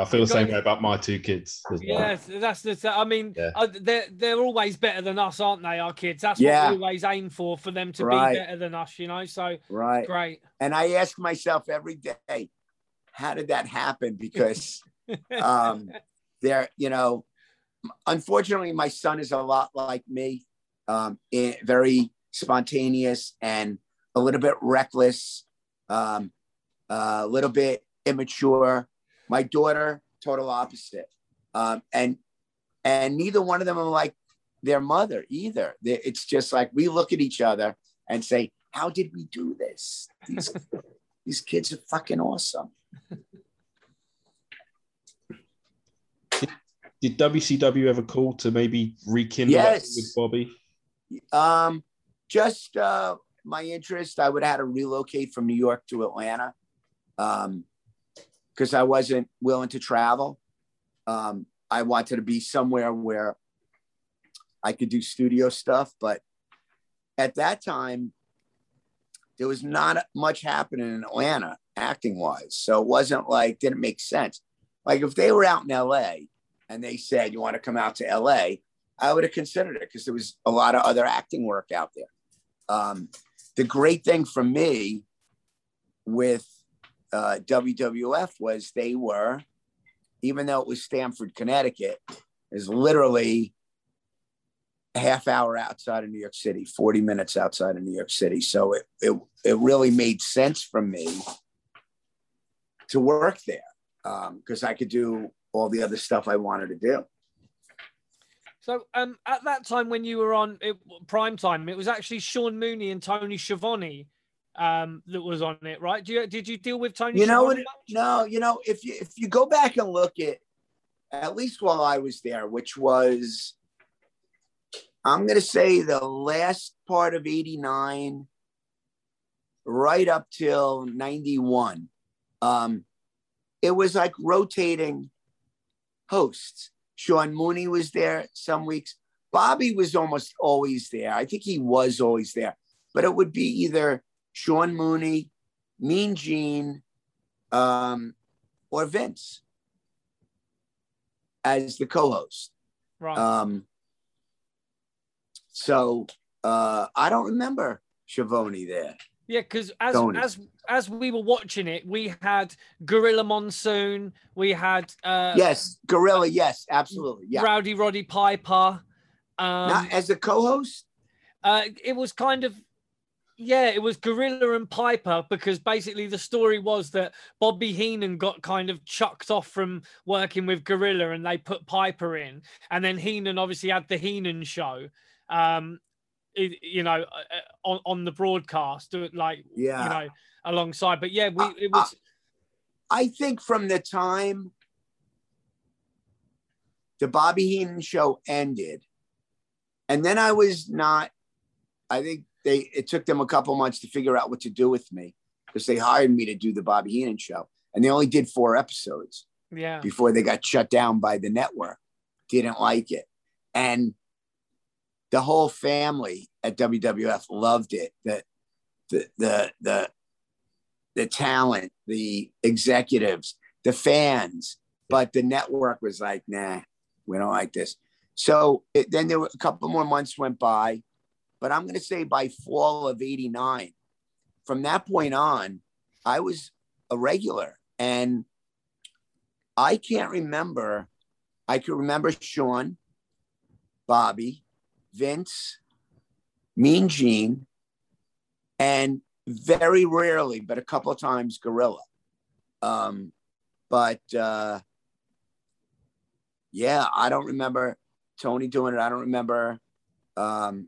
feel the same way about my two kids. Yes, well. that's the. I mean, yeah. uh, they're they're always better than us, aren't they? Our kids. That's yeah. what we always aim for, for them to right. be better than us. You know, so right, great. And I ask myself every day, how did that happen? Because <laughs> um, they're, you know, unfortunately, my son is a lot like me, um, very spontaneous and a little bit reckless, um, a little bit immature. My daughter, total opposite. Um, and and neither one of them are like their mother either. It's just like we look at each other and say, "How did we do this? These <laughs> these kids are fucking awesome." Did, WCW ever call to maybe rekindle yes. with Bobby? Um, just uh, my interest. I would have had to relocate from New York to Atlanta. Um, because I wasn't willing to travel. Um, I wanted to be somewhere where I could do studio stuff. But at that time, there was not much happening in Atlanta acting wise. So it wasn't like, didn't make sense. Like if they were out in LA and they said, you want to come out to LA, I would have considered it because there was a lot of other acting work out there. Um, the great thing for me with uh, WWF was they were, even though it was Stamford, Connecticut, is literally a half hour outside of New York City, 40 minutes outside of New York City. So it, it, it really made sense for me to work there because um, I could do all the other stuff I wanted to do. So um, at that time when you were on it, prime time, it was actually Sean Mooney and Tony Schiavone um, that was on it, right? Do you, did you deal with Tony? You know what? No, you know, if you if you go back and look at at least while I was there, which was I'm gonna say the last part of 89, right up till 91. Um, it was like rotating hosts. Sean Mooney was there some weeks. Bobby was almost always there. I think he was always there, but it would be either Sean Mooney, Mean Gene, um, or Vince as the co-host. Right. Um, so uh, I don't remember Schiavone there. Yeah, because as as as we were watching it, we had Gorilla Monsoon, we had uh, yes, Gorilla. Yes, absolutely. Yeah. Rowdy Roddy Piper. Um, Not as a co-host. uh, it was kind of yeah, it was Gorilla and Piper because basically the story was that Bobby Heenan got kind of chucked off from working with Gorilla and they put Piper in, and then Heenan obviously had the Heenan show. Um, you know, uh, on, on the broadcast, uh, like Yeah. you know, alongside. But yeah, we Uh, it was I think from the time the Bobby Heenan show ended, and then I was not. I think they it took them a couple months to figure out what to do with me because they hired me to do the Bobby Heenan show, and they only did four episodes yeah, before they got shut down by the network. Didn't like it, and the whole family at WWF loved it. The the the the the talent, the executives, the fans, but the network was like, nah, we don't like this. So it, then there were a couple more months went by, but I'm going to say by fall of '89, from that point on, I was a regular, and I can't remember. I can remember Sean, Bobby, Vince, Mean Gene, and very rarely, but a couple of times, Gorilla. Um, but uh, yeah, I don't remember Tony doing it. I don't remember um,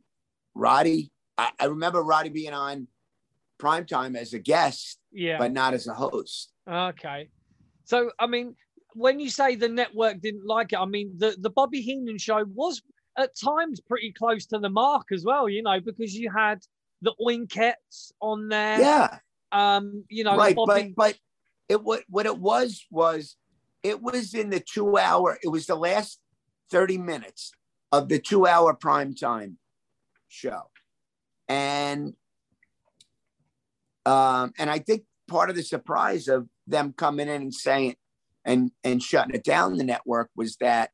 Roddy. I, I remember Roddy being on primetime as a guest, yeah. but not as a host. Okay. So, I mean, when you say the network didn't like it, I mean, the, the Bobby Heenan show was at times pretty close to the mark as well, you know, because you had the Oinkettes on there. Yeah, Um, you know, right. Bobby, But but it what what it was was it was in the two hour. It was the last thirty minutes of the two hour prime time show, and um and I think part of the surprise of them coming in and saying and and shutting it down the network was that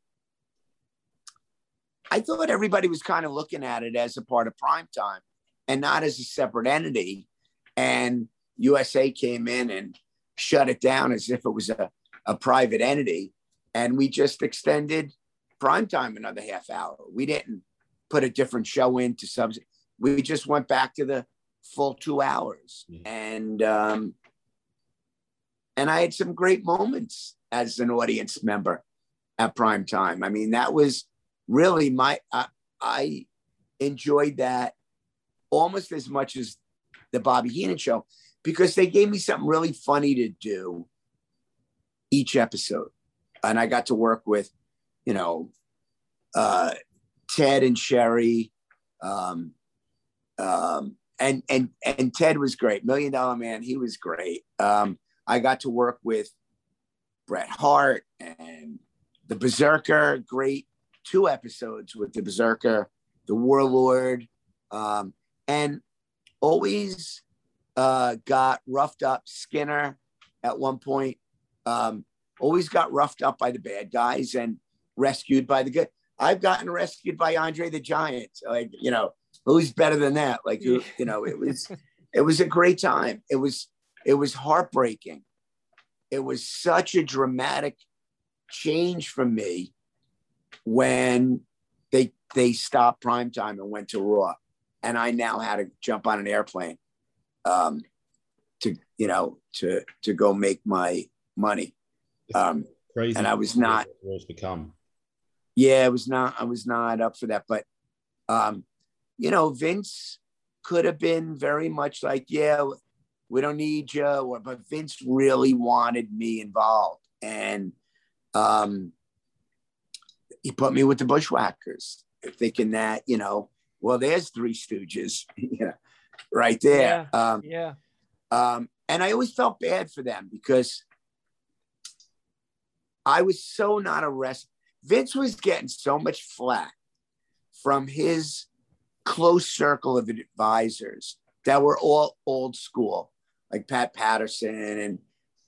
I thought everybody was kind of looking at it as a part of prime time and not as a separate entity. And USA came in and shut it down as if it was a, a private entity. And we just extended prime time another half hour. We didn't put a different show into subs. We just went back to the full two hours. Yeah. And um, and I had some great moments as an audience member at prime time. I mean, that was really my I, I enjoyed that almost as much as the Bobby Heenan show because they gave me something really funny to do each episode. And I got to work with, you know, uh, Ted and Sherri. Um, um, and, and, and Ted was great. Million Dollar Man, he was great. Um, I got to work with Bret Hart and the Berserker, great two episodes with the Berserker, the Warlord. Um, and always uh, got roughed up. Skinner at one point um, always got roughed up by the bad guys and rescued by the good. I've gotten rescued by Andre the Giant. Like you know, who's better than that? Like who, <laughs> you know, it was it was a great time. It was it was heartbreaking. It was such a dramatic change for me when they they stopped primetime and went to Raw and I now had to jump on an airplane um, to you know to to go make my money. Um, Crazy. And I was not- What's become. yeah, I was not I was not up for that, but um, you know Vince could have been very much like yeah, we don't need you. Or, but Vince really wanted me involved. And um, he put me with the Bushwhackers, thinking that, you know, well, there's three stooges, <laughs> you know, right there. Yeah. Um, Yeah. um, and I always felt bad for them because I was so not a wrestler. Vince was getting so much flack from his close circle of advisors that were all old school, like Pat Patterson, and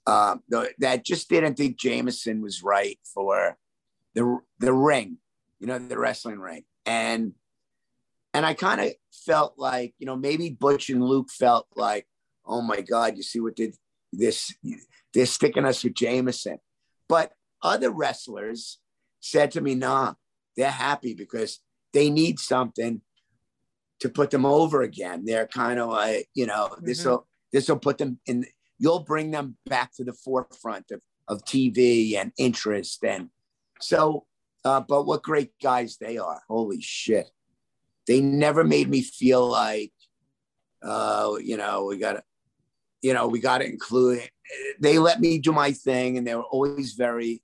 um, that just didn't think Jameson was right for the the ring, you know, the wrestling ring, and and I kind of felt like, you know, maybe Butch and Luke felt like, oh my God, you see what did this? They're sticking us with Jameson, but other wrestlers said to me, nah, they're happy because they need something to put them over again. They're kind of like, you know, this mm-hmm. will this will put them in. You'll bring them back to the forefront of of TV and interest, and so. Uh, but what great guys they are! Holy shit! They never made me feel like, uh, you know, we got to, you know, we got to include. They let me do my thing, and they were always very.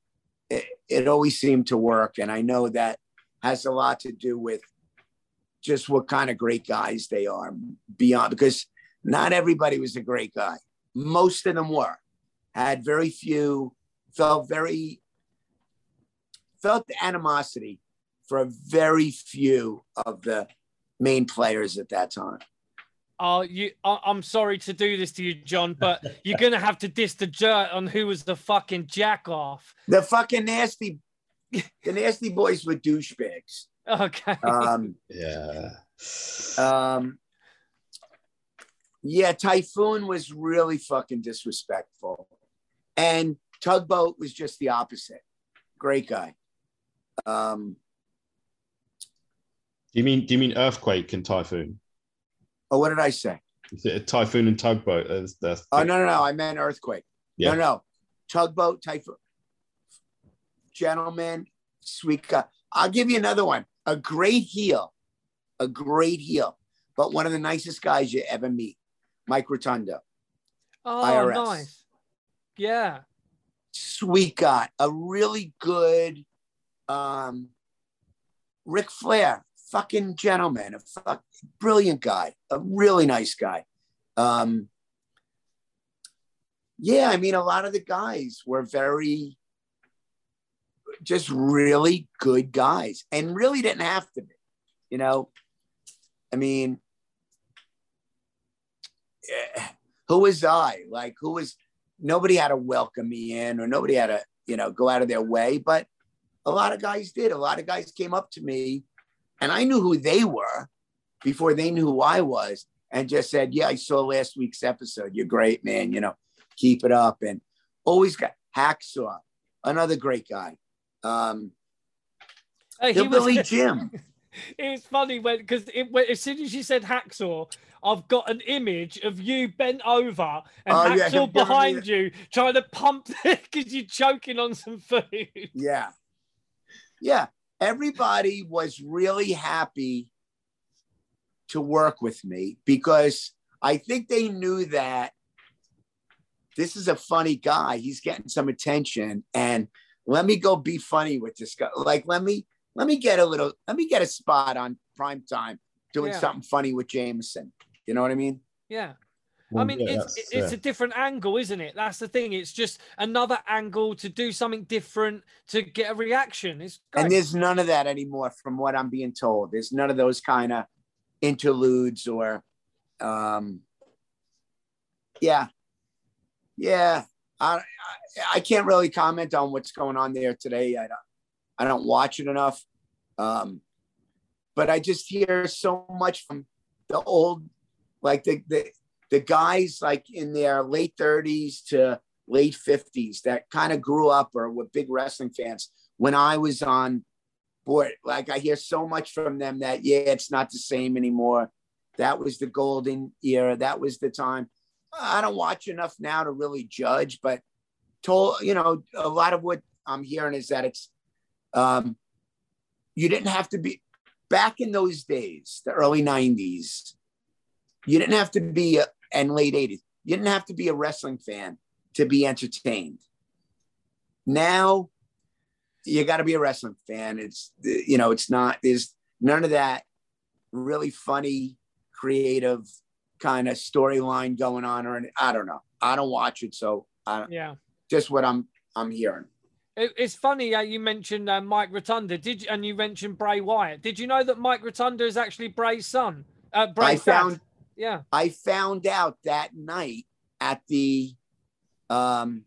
It, it always seemed to work, and I know that has a lot to do with just what kind of great guys they are beyond because not everybody was a great guy most of them were had very few felt very felt the animosity for a very few of the main players at that time Oh, you! I- I'm sorry to do this to you, John, but you're gonna have to diss the dirt on who was the fucking jack off. the fucking nasty the nasty boys were douchebags Okay. um Yeah. Um, yeah, Typhoon was really fucking disrespectful, and Tugboat was just the opposite. Great guy. Um, Do you mean do you mean earthquake and typhoon? oh, what did I say? Is it a typhoon and tugboat? That's, that's Oh no, no, no! I meant earthquake. Yeah. No, no, Tugboat, Typhoon. Gentleman, sweet guy. I'll give you another one. A great heel, a great heel, but one of the nicest guys you ever meet. Mike Rotundo. oh, IRS. nice. Yeah. sweet guy, a really good um Ric Flair, fucking gentleman, a fuck, brilliant guy, a really nice guy. Um yeah, I mean a lot of the guys were very just really good guys and really didn't have to be. You know, I mean eh, who was I? Like who was nobody had to welcome me in or nobody had to, you know, go out of their way. But a lot of guys did. A lot of guys came up to me and I knew who they were before they knew who I was and just said, Yeah, I saw last week's episode. You're great, man. You know, keep it up. And always got Hacksaw, another great guy. Um, Hey, he was- Hillbilly <laughs> Jim. It's funny when because as soon as you said hacksaw, I've got an image of you bent over and Oh, hacksaw me behind you trying to pump <laughs> because you're choking on some food. Yeah. Yeah. Everybody was really happy to work with me because I think they knew that this is a funny guy. He's getting some attention. And let me go be funny with this guy. Like, let me let me get a little, let me get a spot on prime time doing Yeah. something funny with Jameson. You know what I mean? Yeah. I mean, yeah, it's it's yeah. a different angle, isn't it? That's the thing. It's just another angle to do something different to get a reaction. It's great. And there's none of that anymore, from what I'm being told. There's none of those kind of interludes or, um, yeah, yeah. I, I I can't really comment on what's going on there today. I don't I don't watch it enough, um, but I just hear so much from the old, like the the the guys like in their late 30s to late 50s that kind of grew up or were big wrestling fans when I was on board. Like I hear so much from them that yeah, it's not the same anymore. That was the golden era. That was the time. I don't watch enough now to really judge, but told you know a lot of what I'm hearing is that it's um, you didn't have to be back in those days, the early '90s. You didn't have to be and late '80s. you didn't have to be a wrestling fan to be entertained. Now you got to be a wrestling fan. It's you know, it's not there's none of that really funny, creative kind of storyline going on or I don't know. I don't watch it, so I yeah. Just what I'm I'm hearing. It, it's funny uh, you mentioned uh, Mike Rotunda. Did you, and you mentioned Bray Wyatt? Did you know that Mike Rotunda is actually Bray's son? Uh, Bray's I found. Yeah. I found out that night at the um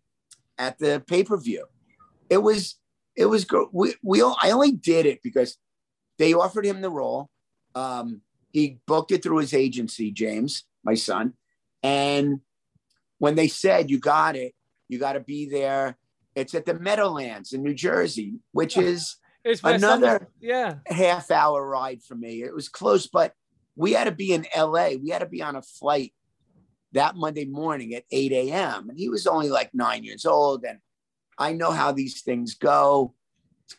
at the pay per view. It was it was. We we all, I only did it because they offered him the role. Um, he booked it through his agency, James, my son, and when they said you got it, you got to be there. It's at the Meadowlands in New Jersey, which is It's Another- yeah. half hour ride for me. It was close, but we had to be in LA. We had to be on a flight that Monday morning at 8 a.m. And he was only like nine years old. And I know how these things go.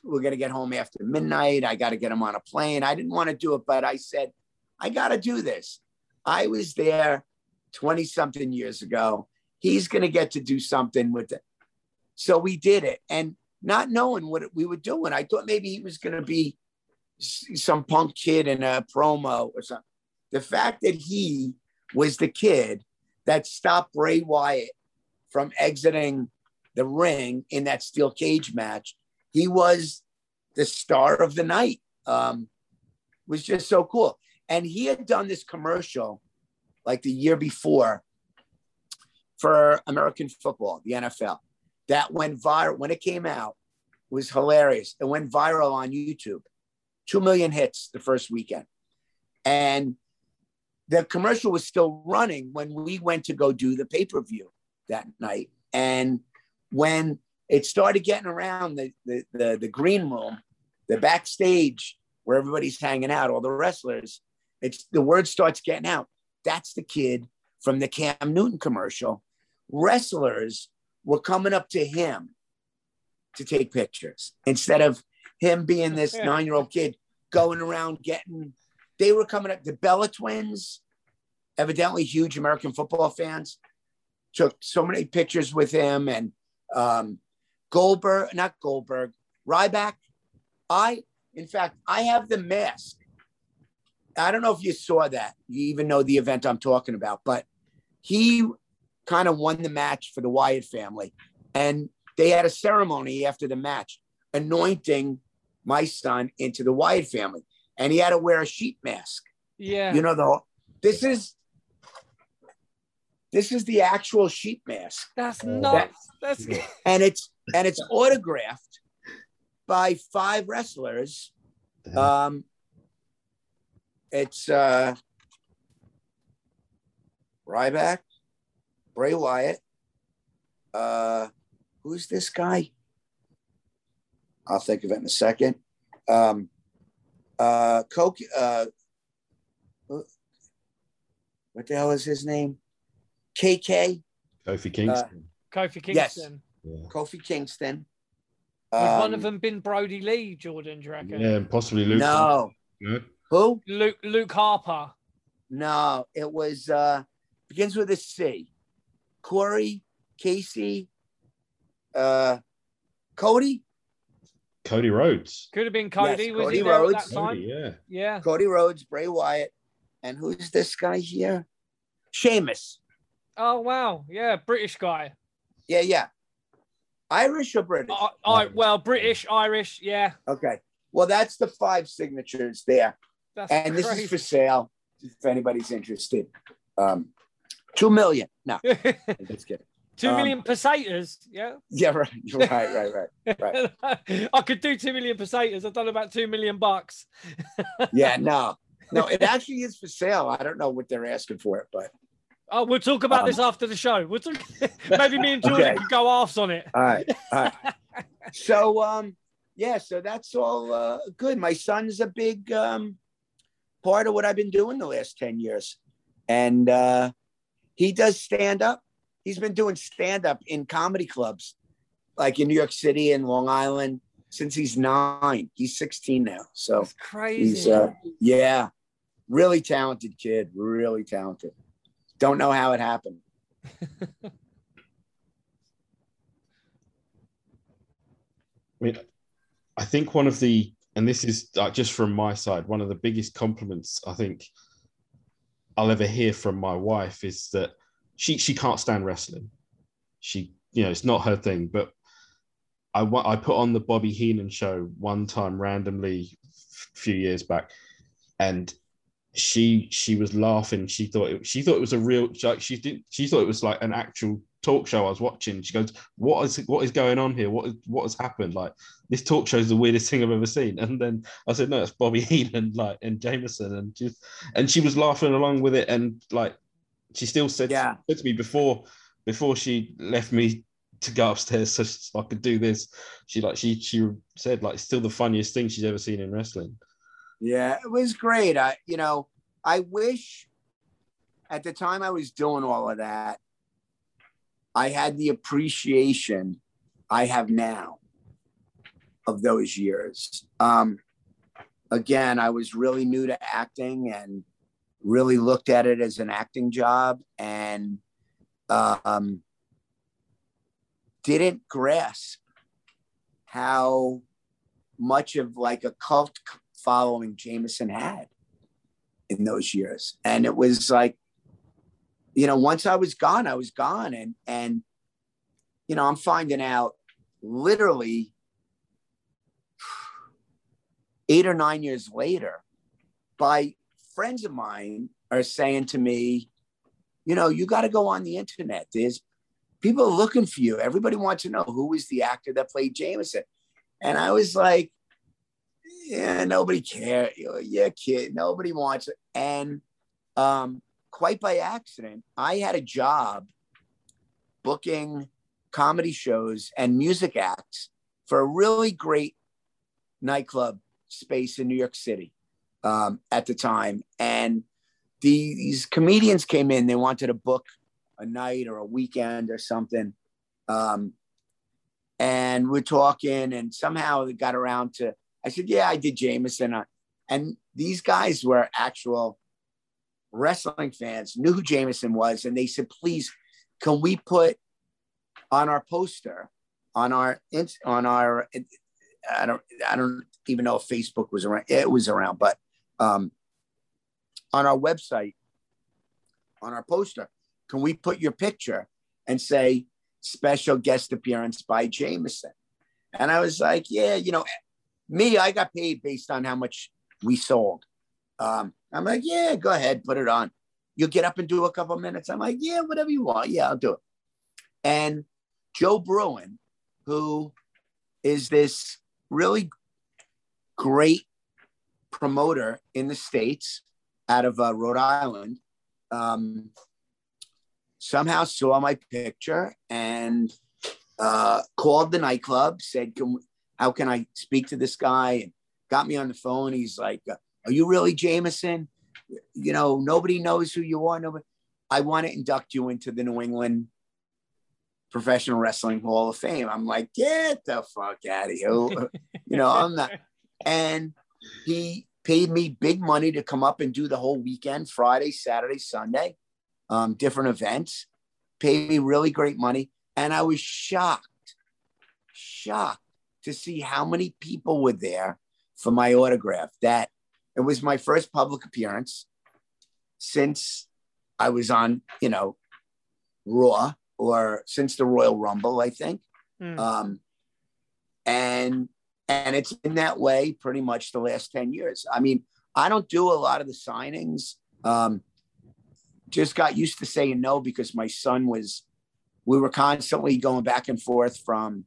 We're going to get home after midnight. I got to get him on a plane. I didn't want to do it, but I said, I got to do this. I was there 20 something years ago. He's going to get to do something with it. So we did it. And not knowing what we were doing, I thought maybe he was going to be some punk kid in a promo or something. The fact that he was the kid that stopped Bray Wyatt from exiting the ring in that steel cage match, he was the star of the night. Um, was just so cool. And he had done this commercial like the year before for American football, the NFL, that went viral when it came out was hilarious. It went viral on YouTube. Two million hits the first weekend. And the commercial was still running when we went to go do the pay per view that night. And when it started getting around the, the, the, the green room, the backstage where everybody's hanging out, all the wrestlers, it's the word starts getting out. That's the kid from the Cam Newton commercial. Wrestlers were coming up to him to take pictures instead of him being this <laughs> nine year old kid going around getting. They were coming up. The Bella twins, evidently huge American football fans, took so many pictures with him and um, Goldberg, not Goldberg, Ryback. I, in fact, I have the mask. I don't know if you saw that. You even know the event I'm talking about, but he kind of won the match for the Wyatt family. And they had a ceremony after the match anointing my son into the Wyatt family. And he had to wear a sheet mask. Yeah. You know, the this is this is the actual sheet mask. That's Oh. nuts. That's Yeah. <laughs> And it's and it's autographed by five wrestlers. Um it's uh Ryback, Bray Wyatt. Uh who's this guy? I'll think of it in a second. Um uh Coke uh what the hell is his name? KK, Kofi Kingston. Kofi Yes. Kingston. yeah. Kofi Kingston. Would one Um, of them been Brodie Lee, Jordan, do you reckon? yeah, and possibly Luke. No. No? Who? Luke Luke Harper. No, it was uh begins with a C. Corey, Casey, uh Cody, Cody Rhodes. Could have been Cody. Yes, was Cody he there Rhodes. at that time? Cody, yeah. Yeah. Cody Rhodes, Bray Wyatt, and who's this guy here? Sheamus. Oh wow. Yeah, British guy. Yeah, yeah. Irish or British? I, I, well, British, Irish. Yeah. Okay. Well, that's the five signatures there. That's And this is for sale if anybody's interested. Um two million. No, <laughs> just kidding. Two Um, pesetas. Yeah. Yeah, right, right, right, right. Right. <laughs> I could do two million pesetas. I've done about two million bucks. <laughs> Yeah, no. No, it actually is for sale. I don't know what they're asking for it, but Oh, we'll talk about Um, this after the show. We'll talk, <laughs> maybe me and Jordan Okay. can go halves on it. all right, all right. So um yeah, so that's all uh, good. My son's a big um part of what I've been doing the last 10 years. And uh he does stand up. He's been doing stand up in comedy clubs like in New York City and Long Island since he's 9. He's 16 now. So That's crazy. he's uh yeah, really talented kid, really talented. Don't know how it happened. <laughs> I mean, I think one of the, and this is uh, just from my side, one of the biggest compliments I think I'll ever hear from my wife is that she she can't stand wrestling. She, you know, it's not her thing. But I I put on the Bobby Heenan show one time randomly a few years back, and she she was laughing. She thought it, she thought it was a real like she did she thought it was like an actual talk show I was watching. She goes, "What is what is going on here? What is what has happened? Like this talk show is the weirdest thing I've ever seen." And then I said, "No, it's Bobby <laughs> Heenan, like and Jameson," and just and she was laughing along with it, and like she still said, Yeah. said to me before before she left me to go upstairs so, <laughs> so I could do this. She like she she said like still the funniest thing she's ever seen in wrestling. Yeah, it was great. I, you know, I wish at the time I was doing all of that, I had the appreciation I have now of those years. Um, again, I was really new to acting and really looked at it as an acting job and um, didn't grasp how much of like a cult following Jameson had in those years. And it was like, you know, once I was gone, I was gone. And and you know, I'm finding out literally eight or nine years later by friends of mine are saying to me, you know, you got to go on the internet. There's people are looking for you. Everybody wants to know who was the actor that played Jameson. And I was like, yeah, nobody cares. Yeah, kid, nobody wants it. And um, quite by accident, I had a job booking comedy shows and music acts for a really great nightclub space in New York City um, at the time. And the, these comedians came in, they wanted to book a night or a weekend or something. Um, and we're talking, and somehow it got around to, I said, Yeah, I did Jameson. Uh, And these guys were actual wrestling fans, knew who Jameson was. And they said, Please, can we put on our poster, on our, on our, I don't, I don't even know if Facebook was around. It was around, but um, on our website, on our poster, can we put your picture and say special guest appearance by Jameson? And I was like, yeah, you know, me, I got paid based on how much we sold. Um, I'm like, yeah, go ahead, put it on. You'll get up and do a couple minutes. I'm like, yeah, whatever you want. Yeah, I'll do it. And Joe Bruin, who is this really great promoter in the States out of uh, Rhode Island, um, somehow saw my picture and uh, called the nightclub, said, can, How can I speak to this guy? And got me on the phone. He's like, Are you really Jameson? You know, nobody knows who you are. Nobody. I want to induct you into the New England Professional Wrestling Hall of Fame. I'm like, get the fuck out of here. you know, I'm not. <laughs> And he paid me big money to come up and do the whole weekend, Friday, Saturday, Sunday, um, different events. Paid me really great money. And I was shocked, shocked to see how many people were there for my autograph. That it was my first public appearance since I was on, you know, Raw or since the Royal Rumble, I think. Mm. Um, and and it's in that way pretty much the last 10 years. I mean, I don't do a lot of the signings. Um, just got used to saying no because my son was, we were constantly going back and forth from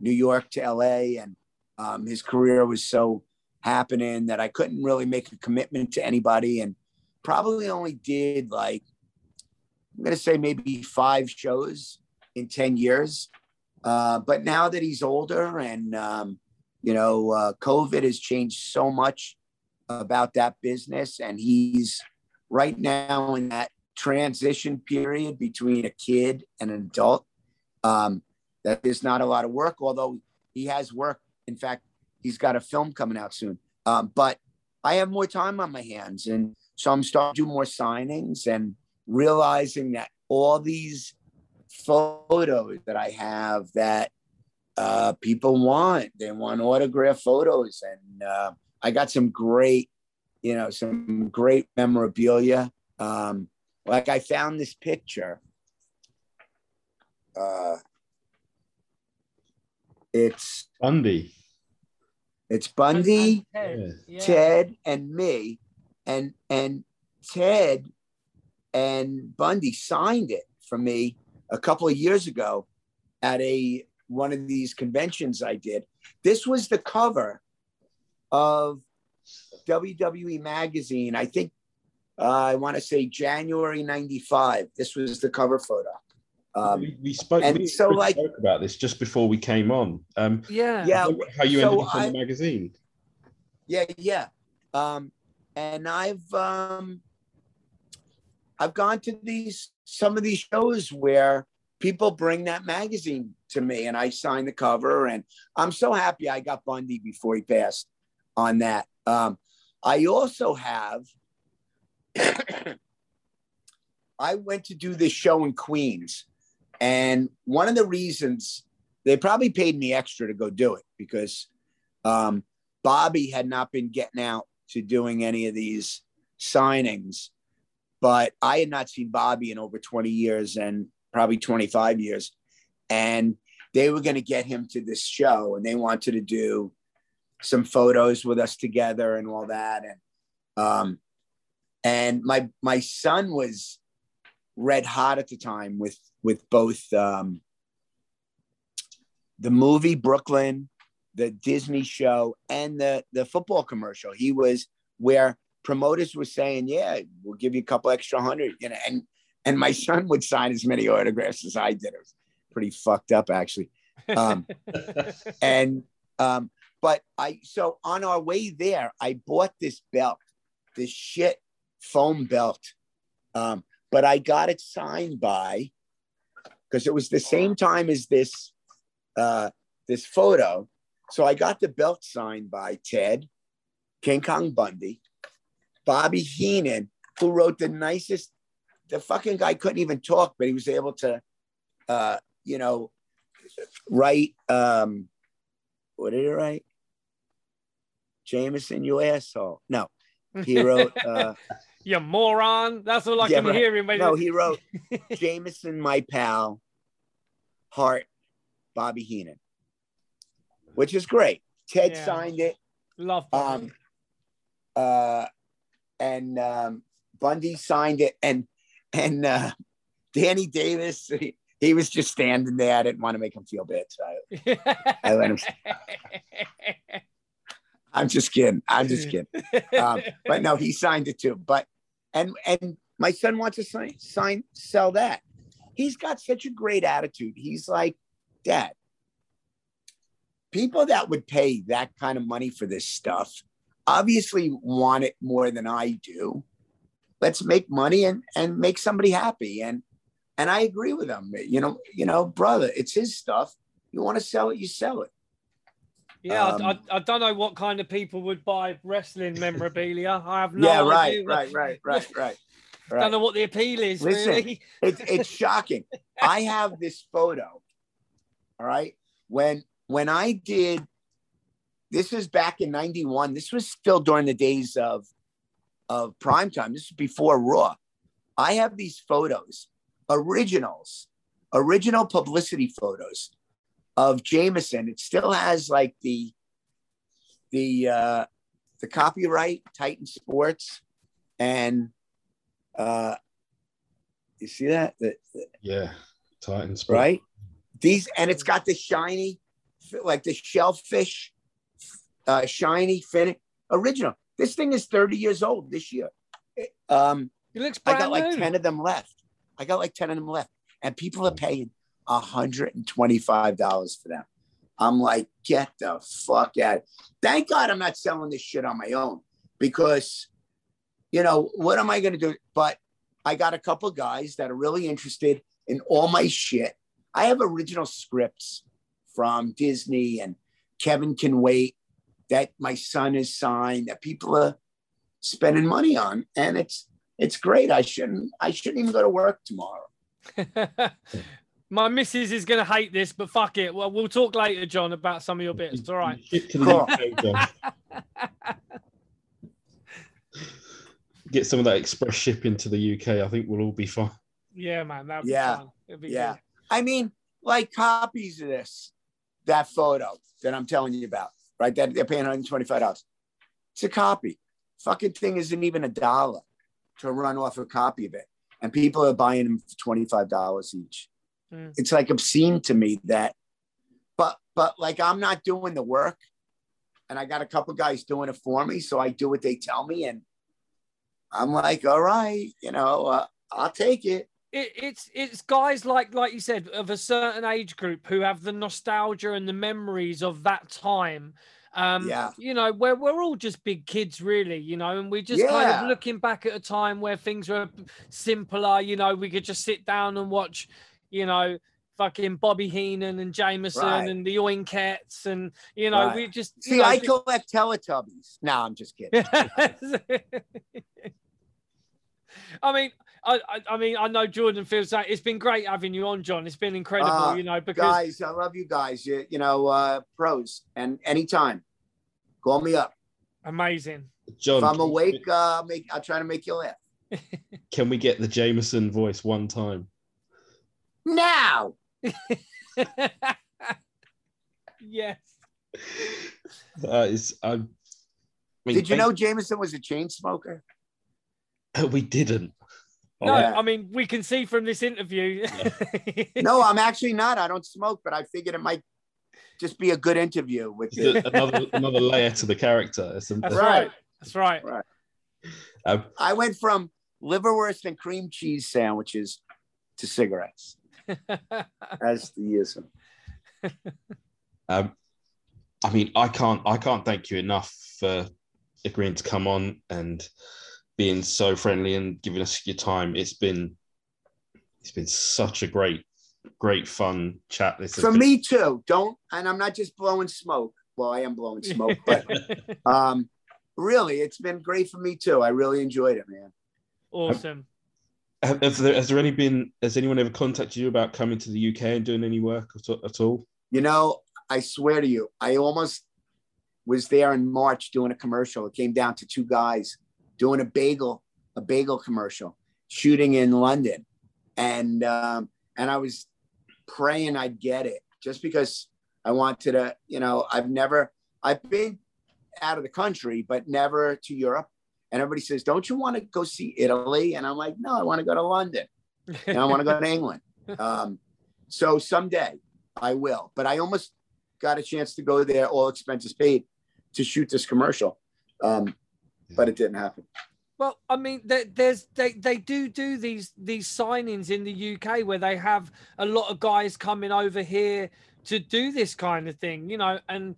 New York to LA, and um, his career was so happening that I couldn't really make a commitment to anybody, and probably only did like I'm going to say maybe five shows in 10 years. Uh, but now that he's older and, um, you know, uh, COVID has changed so much about that business, and he's right now in that transition period between a kid and an adult. Um, that there's not a lot of work, although he has work. In fact, he's got a film coming out soon. Um, but I have more time on my hands, and so I'm starting to do more signings and realizing that all these photos that I have that uh, people want. They want autograph photos, and uh, I got some great, you know, some great memorabilia. Um, like I found this picture. Uh, it's Bundy. It's Bundy, Ted, yeah. Ted, and me, and and Ted and Bundy signed it for me a couple of years ago at a one of these conventions I did. This was the cover of WWE magazine. I think uh, I want to say January '95. This was the cover photo. Um, we, we spoke. and we so, like- spoke about this just before we came on. Um, Yeah. yeah, how you so ended up in the magazine? Yeah, yeah. Um, and I've um, I've gone to these some of these shows where people bring that magazine to me, and I sign the cover, and I'm so happy I got Bundy before he passed on that. Um, I also have. <coughs> I went to do this show in Queens, and one of the reasons they probably paid me extra to go do it because um, Bobby had not been getting out to doing any of these signings, but I had not seen Bobby in over 20 years and probably 25 years. And they were going to get him to this show and they wanted to do some photos with us together and all that. And, um, and my, my son was red hot at the time with, with both, um, the movie Brooklyn the Disney show and the the football commercial. He was where promoters were saying, "Yeah, we'll give you a couple extra hundred, you know." And and my son would sign as many autographs as I did. It was pretty fucked up, actually. Um, <laughs> and um, but I so on our way there, I bought this belt, this shit foam belt. Um, but I got it signed by because it was the same time as this uh, this photo. So I got the belt signed by Ted, King Kong Bundy, Bobby Heenan, who wrote the nicest. The fucking guy couldn't even talk, but he was able to, uh, you know, write. Um, what did he write? Jameson, you asshole. No, he <laughs> wrote. Uh, you moron. That's all I Yeah, can right. hear him. no, he wrote <laughs> Jameson, my pal, Hart, Bobby Heenan, which is great. Ted Yeah. signed it. Love Bobby. um, uh, and um, Bundy signed it, and and uh, Danny Davis, he, he was just standing there. I didn't want to make him feel bad, so I, I let him. <laughs> I'm just kidding. I'm just kidding. <laughs> Um, but no, he signed it too. But and and my son wants to sign sign sell that. He's got such a great attitude. He's like, Dad. People that would pay that kind of money for this stuff obviously want it more than I do. Let's make money and and make somebody happy. And and I agree with him. You know, you know, brother, it's his stuff. You want to sell it, you sell it. yeah, um, I, I, I don't know what kind of people would buy wrestling memorabilia. I have no yeah, right, idea. right, right, right, <laughs> right. Don't Right. know what the appeal is, Listen, really. It's it's <laughs> shocking. I have this photo. All right. When when I did this is back in 91. This was still during the days of of prime time. This is before Raw. I have these photos, originals, original publicity photos of Jameson. It still has like the the uh the copyright Titan Sports and uh you see that? The, the- Yeah, Titans. right? These and it's got the shiny, like the shellfish, uh, shiny fin original. This thing is 30 years old this year. Um, It looks I got like new. 10 of them left. I got like 10 of them left. And people are paying $125 for them. I'm like, get the fuck out. Thank God I'm not selling this shit on my own because, you know, what am I going to do? But I got a couple guys that are really interested in all my shit. I have original scripts from Disney and Kevin Can Wait that my son has signed that people are spending money on. And it's, it's great. I shouldn't, I shouldn't even go to work tomorrow. <laughs> My missus is going to hate this, but fuck it. Well, we'll talk later, John, about some of your bits. All right. Ship to the Cool. Get some of that express shipping to the UK. I think we'll all be fine. Yeah, man. That'd Yeah. be fun. Be Yeah. good. I mean, like copies of this, that photo that I'm telling you about, right? That they're paying $125. It's a copy. Fucking thing isn't even a dollar to run off a copy of it. And people are buying them for $25 each. Mm. It's like obscene to me that, but but like I'm not doing the work. And I got a couple guys doing it for me. So I do what they tell me. And I'm like, all right, you know, uh, I'll take it. It, it's it's guys like like you said of a certain age group who have the nostalgia and the memories of that time um Yeah. you know where we're all just big kids really you know and we're just kind of looking back at a time where things were simpler you know we could just sit down and watch you know fucking bobby heenan and jameson Right. and the oinkettes and you know Right. we just See, know, I collect Teletubbies. No, I'm just kidding. <laughs> I mean, I, I, I mean, I know Jordan feels that it's been great having you on, John. It's been incredible, Uh, you know, because guys, I love you guys. You, you know, uh, pros. And anytime, call me up. amazing. John, if I'm can we- awake, uh, make I'll try to make you laugh. <laughs> can we get the Jameson voice one time? Now, <laughs> yes. That is, I, I mean, did you know Jameson was a chain smoker? we didn't? No, Yeah. I mean, we can see from this interview. No, I'm actually not. I don't smoke, but I figured it might just be a good interview with It's you. another another layer to the character. It's a- That's Right. right. That's right. um, I went from liverwurst and cream cheese sandwiches to cigarettes <laughs> as the years. went. Um, I mean, I can't, I can't thank you enough for agreeing to come on and being so friendly and giving us your time. It's been, it's been such a great, great fun chat. This For been- me too. Don't, and I'm not just blowing smoke. Well, I am blowing smoke, <laughs> but um, really, it's been great for me too. I really enjoyed it, man. awesome. Have, has, there, has there any been? Has anyone ever contacted you about coming to the UK and doing any work at, at all? You know, I swear to you, I almost was there in March doing a commercial. It came down to two guys doing a bagel, a bagel commercial, shooting in London, and um, and I was praying I'd get it just because I wanted to. You know, I've never, I've been out of the country, but never to Europe. And everybody says, "Don't you want to go see Italy?" And I'm like, "No, I want to go to London." and I want to go to England. <laughs> Um, so someday I will. But I almost got a chance to go there, all expenses paid, to shoot this commercial, um, but it didn't happen. Well, I mean, there's they they do do these these signings in the UK where they have a lot of guys coming over here to do this kind of thing, you know, and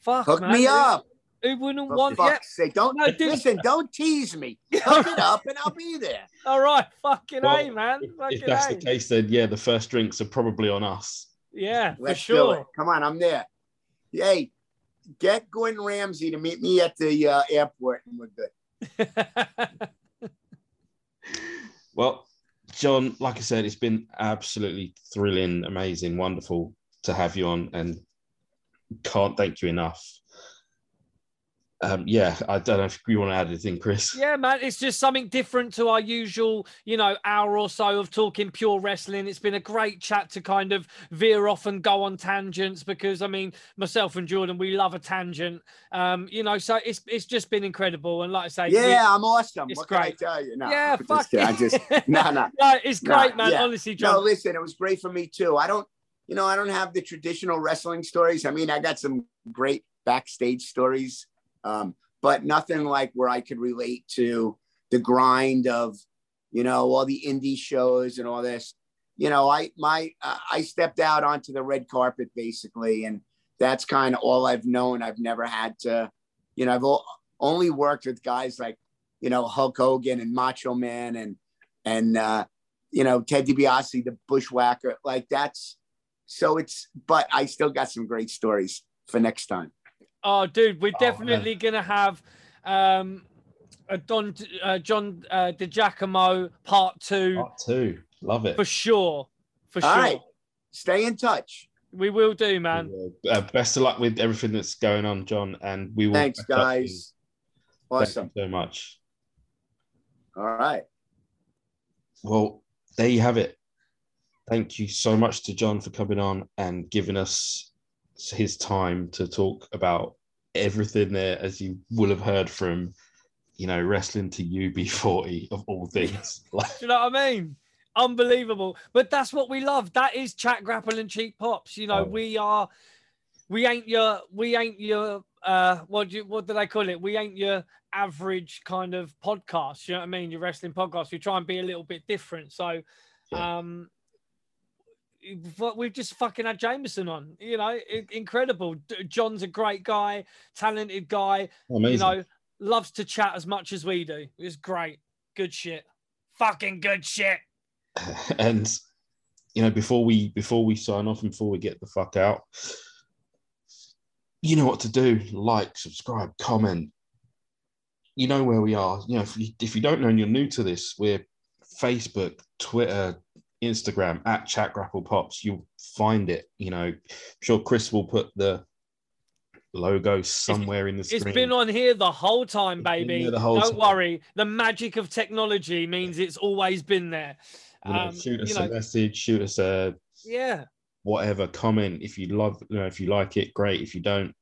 fuck, Hook man, me who- up. Who, wouldn't For want? Yeah, fuck's sake. Don't No, dude. listen, don't tease me. <laughs> Hook it up and I'll be there. <laughs> all right, fucking Well, a man, If, fucking if that's A. the case, then yeah, the first drinks are probably on us. yeah, for Let's do sure. it. Come on, I'm there. Hey, get Gordon Ramsay to meet me at the uh, airport and we're good. <laughs> Well, John, like I said, it's been absolutely thrilling, amazing, wonderful to have you on, and can't thank you enough. Um, yeah, I don't know if you want to add anything, Chris. Yeah, man, it's just something different to our usual, you know, hour or so of talking pure wrestling. It's been a great chat to kind of veer off and go on tangents because I mean, myself and Jordan, we love a tangent. Um, you know, so it's it's just been incredible. And like I say, we- Yeah, I'm awesome. it's what can great. I tell you? No, yeah, I'm just fuck. I it. just no, no. <laughs> no, it's Nah, great, man. yeah. Honestly, No, John. listen, it was great for me too. I don't, you know, I don't have the traditional wrestling stories. I mean, I got some great backstage stories, um, but nothing like where I could relate to the grind of, you know, all the indie shows and all this. You know, I my uh, I stepped out onto the red carpet basically, and that's kind of all I've known. I've never had to, you know, I've o- only worked with guys like, you know, Hulk Hogan and Macho Man and and uh, you know, Ted DiBiase, the bushwhacker. Like that's so it's, but I still got some great stories for next time. Oh, dude, we're Oh, man. definitely gonna have um a Don uh, John uh, DiGiacomo part two. Part two. Love it. for sure. For All sure. right. Stay in touch. We will do, man. Uh, best of luck with everything that's going on, John. And we will. Thanks, catch up soon. guys. Awesome. Thank you so much. All right. Well, there you have it. Thank you so much to John for coming on and giving us his time to talk about everything there, as you will have heard from, you know, wrestling to UB40 of all things. Like, <laughs> Do you know what I mean? Unbelievable. But that's what we love. That is chat grapple and cheap pops. You know, Oh. we are we ain't your we ain't your uh what do you what do they call it? We ain't your average kind of podcast. You know what I mean? Your wrestling podcast. We try and be a little bit different. So Yeah. um we've just fucking had Jameson on, you know, incredible. John's a great guy, talented guy, amazing. you know, loves to chat as much as we do. It's great. Good shit. Fucking good shit. <laughs> and you know before we before we sign off and before we get the fuck out you know what to do like subscribe comment you know where we are you know if you, if you don't know and you're new to this we're facebook twitter instagram at chat grapple pops you'll find it you know I'm sure chris will put the logo somewhere in the screen It's been on here the whole time, It's baby. whole Don't time. worry. The magic of technology means it's always been there. you know, Um, shoot us you know, a message shoot us a yeah. whatever comment if you love you know if you like it great if you don't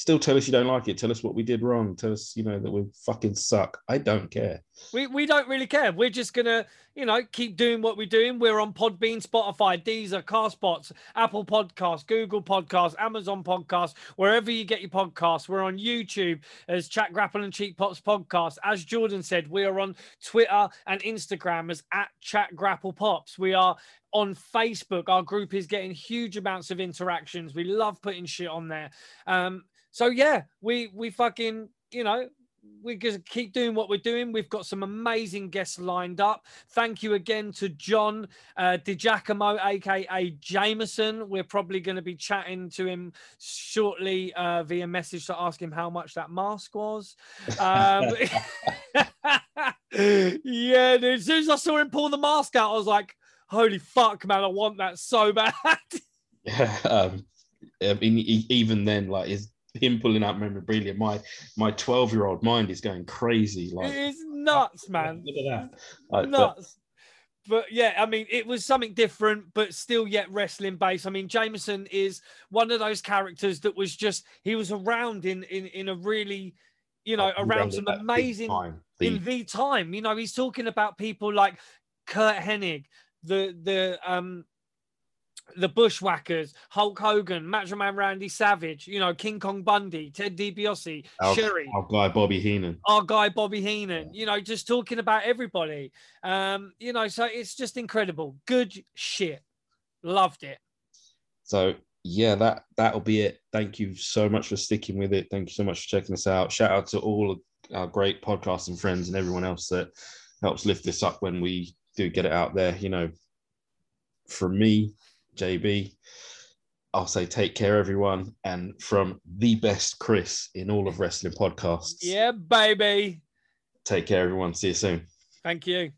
still tell us you don't like it tell us what we did wrong tell us you know that we fucking suck i don't care We, we don't really care. We're just gonna, you know, keep doing what we're doing. We're on Podbean, Spotify, Deezer, Castbox, Apple Podcasts, Google Podcasts, Amazon Podcasts, wherever you get your podcasts. We're on YouTube as Chat Grapple and Cheap Pops Podcast. As Jordan said, we are on Twitter and Instagram as at Chat Grapple Pops. We are on Facebook. Our group is getting huge amounts of interactions. We love putting shit on there. Um, so yeah, we we fucking, you know, we're going to keep doing what we're doing. We've got some amazing guests lined up. Thank you again to John uh, DiGiacomo, aka Jameson. We're probably going to be chatting to him shortly uh, via message to ask him how much that mask was. Um, <laughs> yeah, dude, as soon as I saw him pull the mask out, I was like, holy fuck, man, I want that so bad. <laughs> yeah um i mean even then like is him pulling out memorabilia my my 12 year old mind is going crazy like it is nuts, <laughs> man. look at that Like, nuts. But, yeah, I mean, it was something different, but still yet wrestling based. I mean, Jameson is one of those characters that was just he was around in in in a really, you know, around some at that big amazing time. in The- the time. You know, he's talking about people like Curt Hennig, the the um the Bushwhackers, Hulk Hogan, Macho Man Randy Savage, you know, King Kong Bundy, Ted DiBiase, our, Sherri our guy bobby heenan our guy Bobby Heenan, you know, just talking about everybody. Um, you know, so it's just incredible. Good shit. Loved it. So yeah, that that'll be it. Thank you so much for sticking with it. Thank you so much for checking us out. Shout out to all of our great podcasting friends and everyone else that helps lift this up when we do get it out there. You know, from me, JB, I'll say take care, everyone. And from the best Chris in all of wrestling podcasts, Yeah, baby. take care, everyone. See you soon. Thank you.